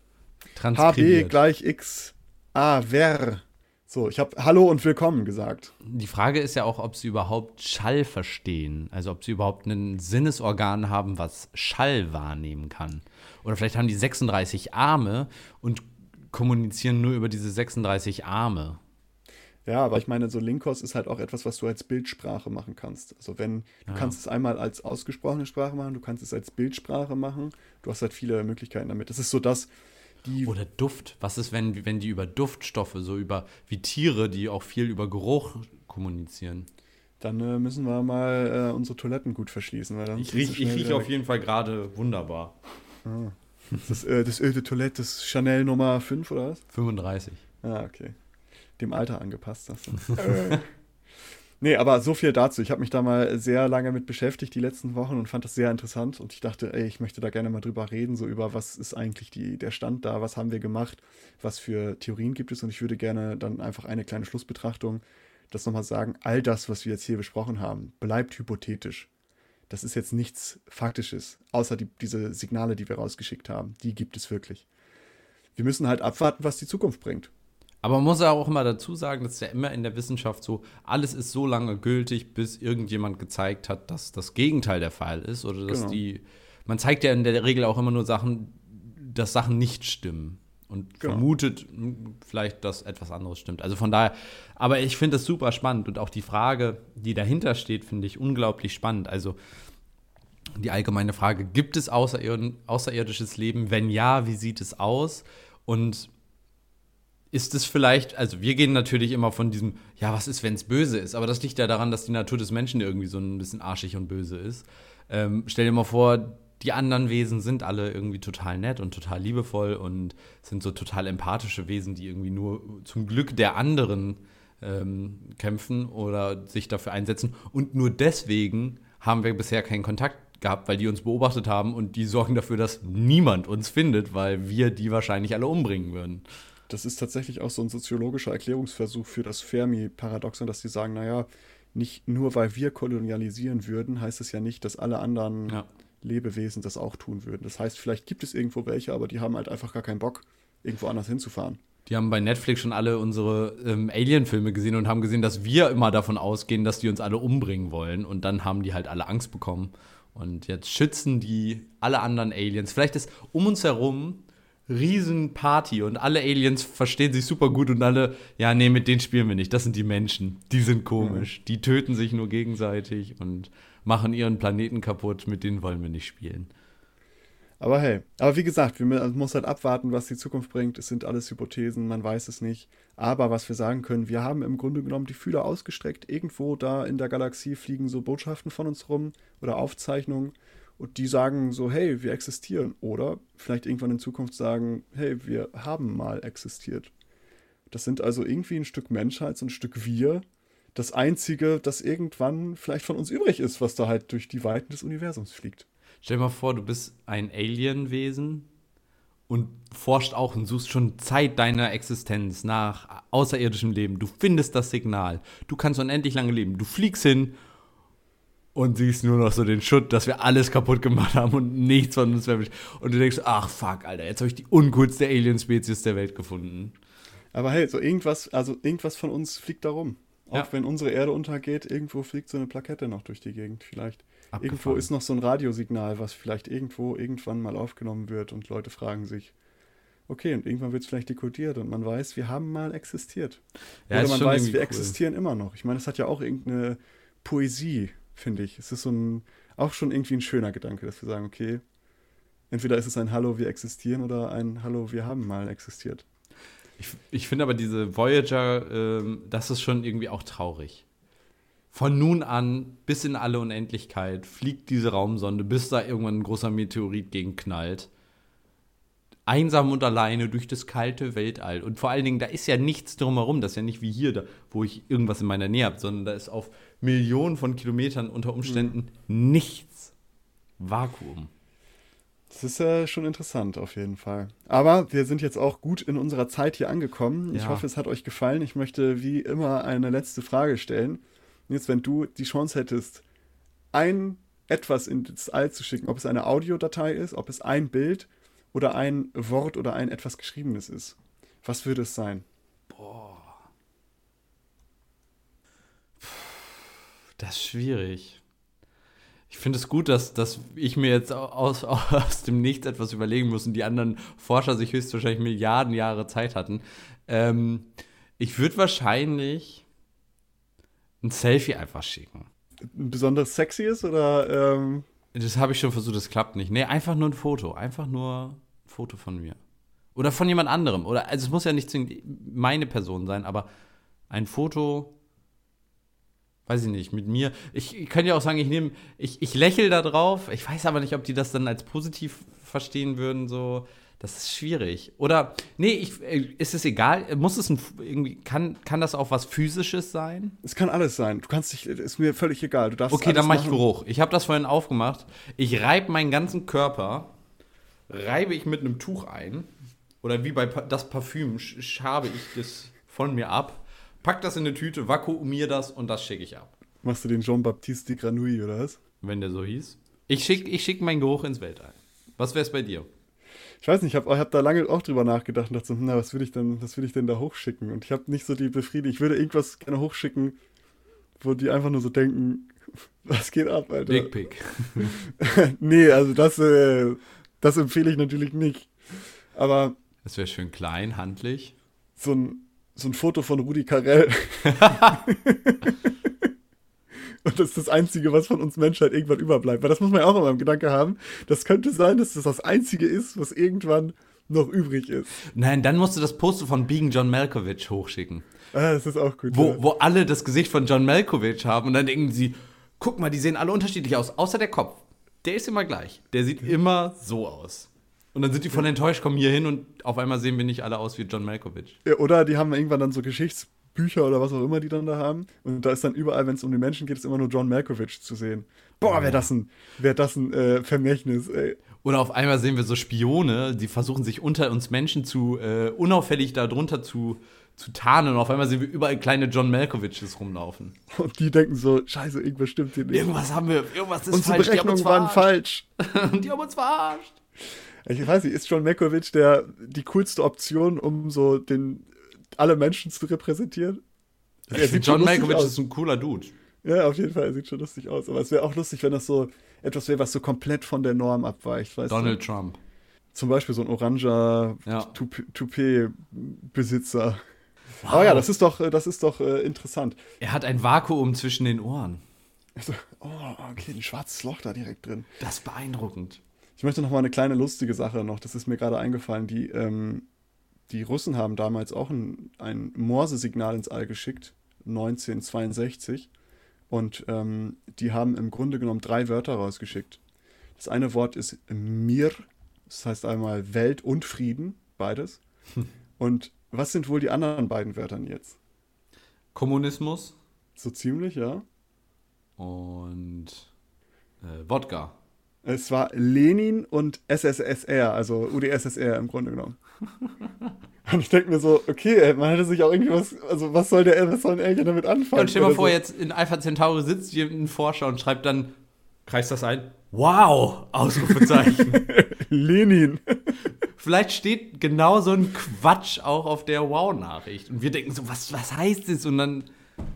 HB gleich X A wer. So, ich habe Hallo und Willkommen gesagt.
Die Frage ist ja auch, ob sie überhaupt Schall verstehen. Also ob sie überhaupt ein Sinnesorgan haben, was Schall wahrnehmen kann. Oder vielleicht haben die 36 Arme und kommunizieren nur über diese 36 Arme.
Ja, aber ich meine, so Linkos ist halt auch etwas, was du als Bildsprache machen kannst. Also wenn, du kannst es einmal als ausgesprochene Sprache machen, du kannst es als Bildsprache machen. Du hast halt viele Möglichkeiten damit. Das ist so das, die
Oder Duft. Was ist, wenn, wenn die über Duftstoffe, so über wie Tiere, die auch viel über Geruch kommunizieren?
Dann äh, müssen wir mal äh, unsere Toiletten gut verschließen. Weil dann
Ich rieche riech auf jeden Fall gerade wunderbar.
Das, äh, das Öl de Toilette, das Chanel Nummer 5 oder was?
35.
Ah, okay. Dem Alter angepasst hast du. nee, aber so viel dazu. Ich habe mich da mal sehr lange mit beschäftigt die letzten Wochen und fand das sehr interessant. Und ich dachte, ey, ich möchte da gerne mal drüber reden, so über was ist eigentlich die, der Stand da, was haben wir gemacht, was für Theorien gibt es. Und ich würde gerne dann einfach eine kleine Schlussbetrachtung, das nochmal sagen, all das, was wir jetzt hier besprochen haben, bleibt hypothetisch. Das ist jetzt nichts Faktisches, außer die, diese Signale, die wir rausgeschickt haben. Die gibt es wirklich. Wir müssen halt abwarten, was die Zukunft bringt.
Aber man muss ja auch immer dazu sagen, dass ja immer in der Wissenschaft so, alles ist so lange gültig, bis irgendjemand gezeigt hat, dass das Gegenteil der Fall ist. Oder dass
Genau.
die. Man zeigt ja in der Regel auch immer nur Sachen, dass Sachen nicht stimmen. Und
Genau.
vermutet hm, vielleicht, dass etwas anderes stimmt. Also von daher, aber ich finde das super spannend und auch die Frage, die dahinter steht, finde ich unglaublich spannend. Also die allgemeine Frage, gibt es außerir außerirdisches Leben? Wenn ja, wie sieht es aus? Und ist es vielleicht, also wir gehen natürlich immer von diesem, ja, was ist, wenn es böse ist? Aber das liegt ja daran, dass die Natur des Menschen irgendwie so ein bisschen arschig und böse ist. Ähm, stell dir mal vor, die anderen Wesen sind alle irgendwie total nett und total liebevoll und sind so total empathische Wesen, die irgendwie nur zum Glück der anderen ähm, kämpfen oder sich dafür einsetzen. Und nur deswegen haben wir bisher keinen Kontakt gehabt, weil die uns beobachtet haben und die sorgen dafür, dass niemand uns findet, weil wir die wahrscheinlich alle umbringen würden.
Das ist tatsächlich auch so ein soziologischer Erklärungsversuch für das Fermi-Paradoxon, dass die sagen, naja, nicht nur weil wir kolonialisieren würden, heißt es ja nicht, dass alle anderen
Ja.
Lebewesen das auch tun würden. Das heißt, vielleicht gibt es irgendwo welche, aber die haben halt einfach gar keinen Bock, irgendwo anders hinzufahren.
Die haben bei Netflix schon alle unsere ähm, Alien-Filme gesehen und haben gesehen, dass wir immer davon ausgehen, dass die uns alle umbringen wollen. Und dann haben die halt alle Angst bekommen. Und jetzt schützen die alle anderen Aliens. Vielleicht ist um uns herum Riesenparty und alle Aliens verstehen sich super gut und alle, ja, nee, mit denen spielen wir nicht. Das sind die Menschen. Die sind komisch. Die töten sich nur gegenseitig und machen ihren Planeten kaputt. Mit denen wollen wir nicht spielen.
Aber hey, aber wie gesagt, wir, muss halt abwarten, was die Zukunft bringt. Es sind alles Hypothesen, man weiß es nicht. Aber was wir sagen können, wir haben im Grunde genommen die Fühler ausgestreckt. Irgendwo da in der Galaxie fliegen so Botschaften von uns rum oder Aufzeichnungen. Und die sagen so, hey, wir existieren. Oder vielleicht irgendwann in Zukunft sagen, hey, wir haben mal existiert. Das sind also irgendwie ein Stück Menschheit, so ein Stück Wir. Das Einzige, das irgendwann vielleicht von uns übrig ist, was da halt durch die Weiten des Universums fliegt.
Stell dir mal vor, du bist ein Alienwesen und forscht auch und suchst schon Zeit deiner Existenz nach außerirdischem Leben. Du findest das Signal. Du kannst unendlich lange leben. Du fliegst hin und siehst nur noch so den Schutt, dass wir alles kaputt gemacht haben und nichts von uns mehr. Und du denkst, ach fuck, Alter, jetzt habe ich die uncoolste Alien-Spezies der Welt gefunden.
Aber hey, so irgendwas, also irgendwas von uns fliegt da rum. Auch
Ja.
wenn unsere Erde untergeht, irgendwo fliegt so eine Plakette noch durch die Gegend vielleicht. Irgendwo
Abgefahren.
ist noch so ein Radiosignal, was vielleicht irgendwo irgendwann mal aufgenommen wird und Leute fragen sich, okay, und irgendwann wird es vielleicht dekodiert und man weiß, wir haben mal existiert.
Ja,
Oder man weiß, wir
cool.
existieren immer noch. Ich meine, es hat ja auch irgendeine Poesie, finde ich. Es ist so ein, auch schon irgendwie ein schöner Gedanke, dass wir sagen, okay, entweder ist es ein Hallo, wir existieren oder ein Hallo, wir haben mal existiert.
Ich, ich finde aber diese Voyager, ähm, das ist schon irgendwie auch traurig. Von nun an bis in alle Unendlichkeit fliegt diese Raumsonde, bis da irgendwann ein großer Meteorit gegen knallt. Einsam und alleine durch das kalte Weltall. Und vor allen Dingen, da ist ja nichts drumherum. Das ist ja nicht wie hier, da, wo ich irgendwas in meiner Nähe habe, sondern da ist auf Millionen von Kilometern unter Umständen mhm. nichts. Vakuum.
Das ist ja schon interessant auf jeden Fall. Aber wir sind jetzt auch gut in unserer Zeit hier angekommen. Ich ja. hoffe, es hat euch gefallen. Ich möchte wie immer eine letzte Frage stellen. Jetzt, wenn du die Chance hättest, ein etwas ins All zu schicken, ob es eine Audiodatei ist, ob es ein Bild oder ein Wort oder ein etwas Geschriebenes ist, was würde es sein? Boah.
Das ist schwierig. Ich finde es gut, dass, dass ich mir jetzt aus, aus dem Nichts etwas überlegen muss und die anderen Forscher sich höchstwahrscheinlich Milliarden Jahre Zeit hatten. Ähm, ich würde wahrscheinlich ein Selfie einfach schicken.
Ein besonders sexy ist oder? Ähm
das habe ich schon versucht, das klappt nicht. Nee, einfach nur ein Foto. Einfach nur ein Foto von mir. Oder von jemand anderem. Oder, also es muss ja nicht meine Person sein, aber ein Foto weiß ich nicht, mit mir. Ich, ich könnte ja auch sagen, ich nehme, ich, ich lächle da drauf. Ich weiß aber nicht, ob die das dann als positiv verstehen würden, so. Das ist schwierig. Oder, nee, ich, äh, ist es egal? Muss es ein, irgendwie, kann, kann das auch was Physisches sein?
Es kann alles sein. Du kannst dich, ist mir völlig egal. Du darfst
okay, dann mach ich Geruch. Ich habe das vorhin aufgemacht. Ich reibe meinen ganzen Körper, reibe ich mit einem Tuch ein. Oder wie bei das Parfüm schabe ich das von mir ab pack das in eine Tüte, vakuumier das und das schicke ich ab.
Machst du den Jean-Baptiste de Granouille oder was?
Wenn der so hieß. Ich schicke ich schick meinen Geruch ins Weltall. Was wäre es bei dir?
Ich weiß nicht, ich habe hab da lange auch drüber nachgedacht und dachte so, na, was würde ich, denn, würd ich denn da hochschicken? Und ich habe nicht so die Befriedigung. Ich würde irgendwas gerne hochschicken, wo die einfach nur so denken, was geht ab, Alter?
Dickpick.
nee, also das, äh, das empfehle ich natürlich nicht. Aber.
Das wäre schön klein, handlich.
So ein so ein Foto von Rudi Carell. Und das ist das Einzige, was von uns Menschheit irgendwann überbleibt. Weil das muss man ja auch immer im Gedanke haben. Das könnte sein, dass das das Einzige ist, was irgendwann noch übrig ist.
Nein, dann musst du das Poster von Being John Malkovich hochschicken.
Ah, das ist auch gut.
Wo, ja. wo alle das Gesicht von John Malkovich haben und dann denken sie, guck mal, die sehen alle unterschiedlich aus, außer der Kopf. Der ist immer gleich. Der sieht immer so aus. Und dann sind die voll enttäuscht, kommen hier hin und auf einmal sehen wir nicht alle aus wie John Malkovich.
Ja, oder die haben irgendwann dann so Geschichtsbücher oder was auch immer die dann da haben. Und da ist dann überall, wenn es um die Menschen geht, ist immer nur John Malkovich zu sehen. Boah, wäre das ein, wär das ein äh, Vermächtnis, ey.
Oder auf einmal sehen wir so Spione, die versuchen sich unter uns Menschen zu äh, unauffällig darunter zu, zu tarnen. Und auf einmal sehen wir überall kleine John Malkoviches rumlaufen.
Und die denken so, scheiße, irgendwas stimmt hier nicht.
Irgendwas haben wir, irgendwas ist
Unsere falsch. Unsere Berechnungen waren falsch.
die haben uns verarscht
ich weiß nicht, ist John Malkovich der, die coolste Option, um so den, alle Menschen zu repräsentieren?
Ich finde, John Malkovich ist ein cooler Dude.
Ja, auf jeden Fall, er sieht schon lustig aus. Aber es wäre auch lustig, wenn das so etwas wäre, was so komplett von der Norm abweicht.
Donald du? Trump.
Zum Beispiel so ein oranger ja. Toupet-Besitzer. Wow. Aber ja, das ist doch, das ist doch äh, interessant.
Er hat ein Vakuum zwischen den Ohren.
Also, oh, okay, ein schwarzes Loch da direkt drin.
Das ist beeindruckend.
Ich möchte noch mal eine kleine lustige Sache noch, das ist mir gerade eingefallen. Die, ähm, die Russen haben damals auch ein, ein Morse-Signal ins All geschickt, 1962. Und ähm, die haben im Grunde genommen drei Wörter rausgeschickt. Das eine Wort ist Mir, das heißt einmal Welt und Frieden, beides. Und was sind wohl die anderen beiden Wörter jetzt?
Kommunismus.
So ziemlich, ja.
Und äh, Wodka.
Es war Lenin und SSSR, also UdSSR im Grunde genommen. Und ich denke mir so, okay, man hätte sich auch irgendwie was, also was soll der, was soll ein Alien damit anfangen?
Und stell dir mal vor, so. jetzt in Alpha Centauri sitzt hier ein Forscher und schreibt dann, kreist das ein, wow, Ausrufezeichen.
Lenin.
Vielleicht steht genau so ein Quatsch auch auf der Wow-Nachricht. Und wir denken so, was, was heißt das? Und dann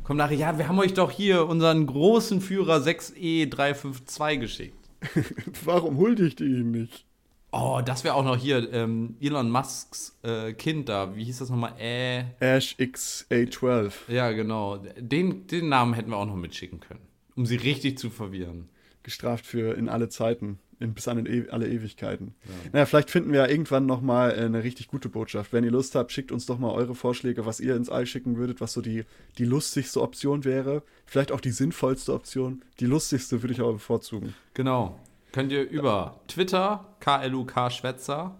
kommt nachher, ja, wir haben euch doch hier unseren großen Führer 6E352 geschickt.
Warum huldigt ihr ihn nicht?
Oh, das wäre auch noch hier ähm, Elon Musks äh, Kind da. Wie hieß das nochmal? Äh,
Ash XA12.
Ja, genau. Den, den Namen hätten wir auch noch mitschicken können, um sie richtig zu verwirren.
Gestraft für in alle Zeiten in, bis an e alle Ewigkeiten. Ja. Naja, vielleicht finden wir ja irgendwann noch mal äh, eine richtig gute Botschaft. Wenn ihr Lust habt, schickt uns doch mal eure Vorschläge, was ihr ins All schicken würdet, was so die, die lustigste Option wäre. Vielleicht auch die sinnvollste Option. Die lustigste würde ich aber bevorzugen.
Genau. Könnt ihr über Twitter, KLUK Schwätzer,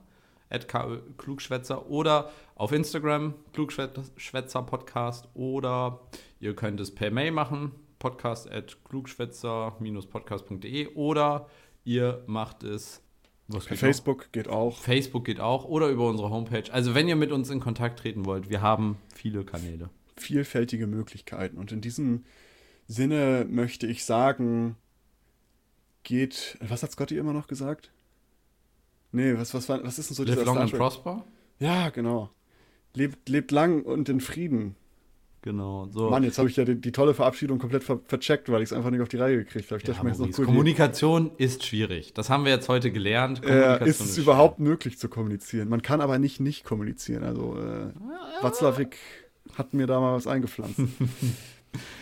klugschwätzer oder auf Instagram Klugschwätzer Podcast oder ihr könnt es per Mail machen, podcast at klugschwätzer-podcast.de oder ihr macht es
was geht Facebook noch? geht auch.
Facebook geht auch oder über unsere Homepage. Also wenn ihr mit uns in Kontakt treten wollt, wir haben viele Kanäle.
Vielfältige Möglichkeiten. Und in diesem Sinne möchte ich sagen, geht. Was hat Scotty immer noch gesagt? Nee, was, was, was ist denn so
Live dieser long and prosper?
Ja, genau. Lebt, lebt lang und in Frieden.
Genau. So.
Mann, jetzt habe ich ja die, die, tolle Verabschiedung komplett ver vercheckt, weil ich es einfach nicht auf die Reihe gekriegt habe.
Ja, cool Kommunikation ist schwierig. Das haben wir jetzt heute gelernt.
Äh, ist es überhaupt möglich zu kommunizieren? Man kann aber nicht nicht kommunizieren. Also äh, Watzlawick hat mir da mal was eingepflanzt.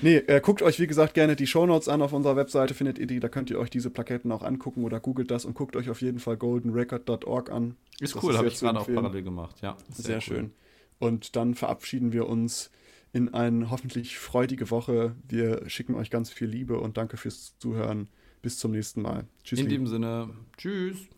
nee, äh, guckt euch wie gesagt gerne die Shownotes an auf unserer Webseite, findet ihr die, da könnt ihr euch diese Plaketten auch angucken oder googelt das und guckt euch auf jeden Fall goldenrecord.org an.
Ist das cool, habe ich gerade auch parallel gemacht, ja.
Sehr, sehr cool. schön. Und dann verabschieden wir uns in eine hoffentlich freudige Woche. Wir schicken euch ganz viel Liebe und danke fürs Zuhören. Bis zum nächsten Mal.
Tschüss. In dem Sinne, tschüss.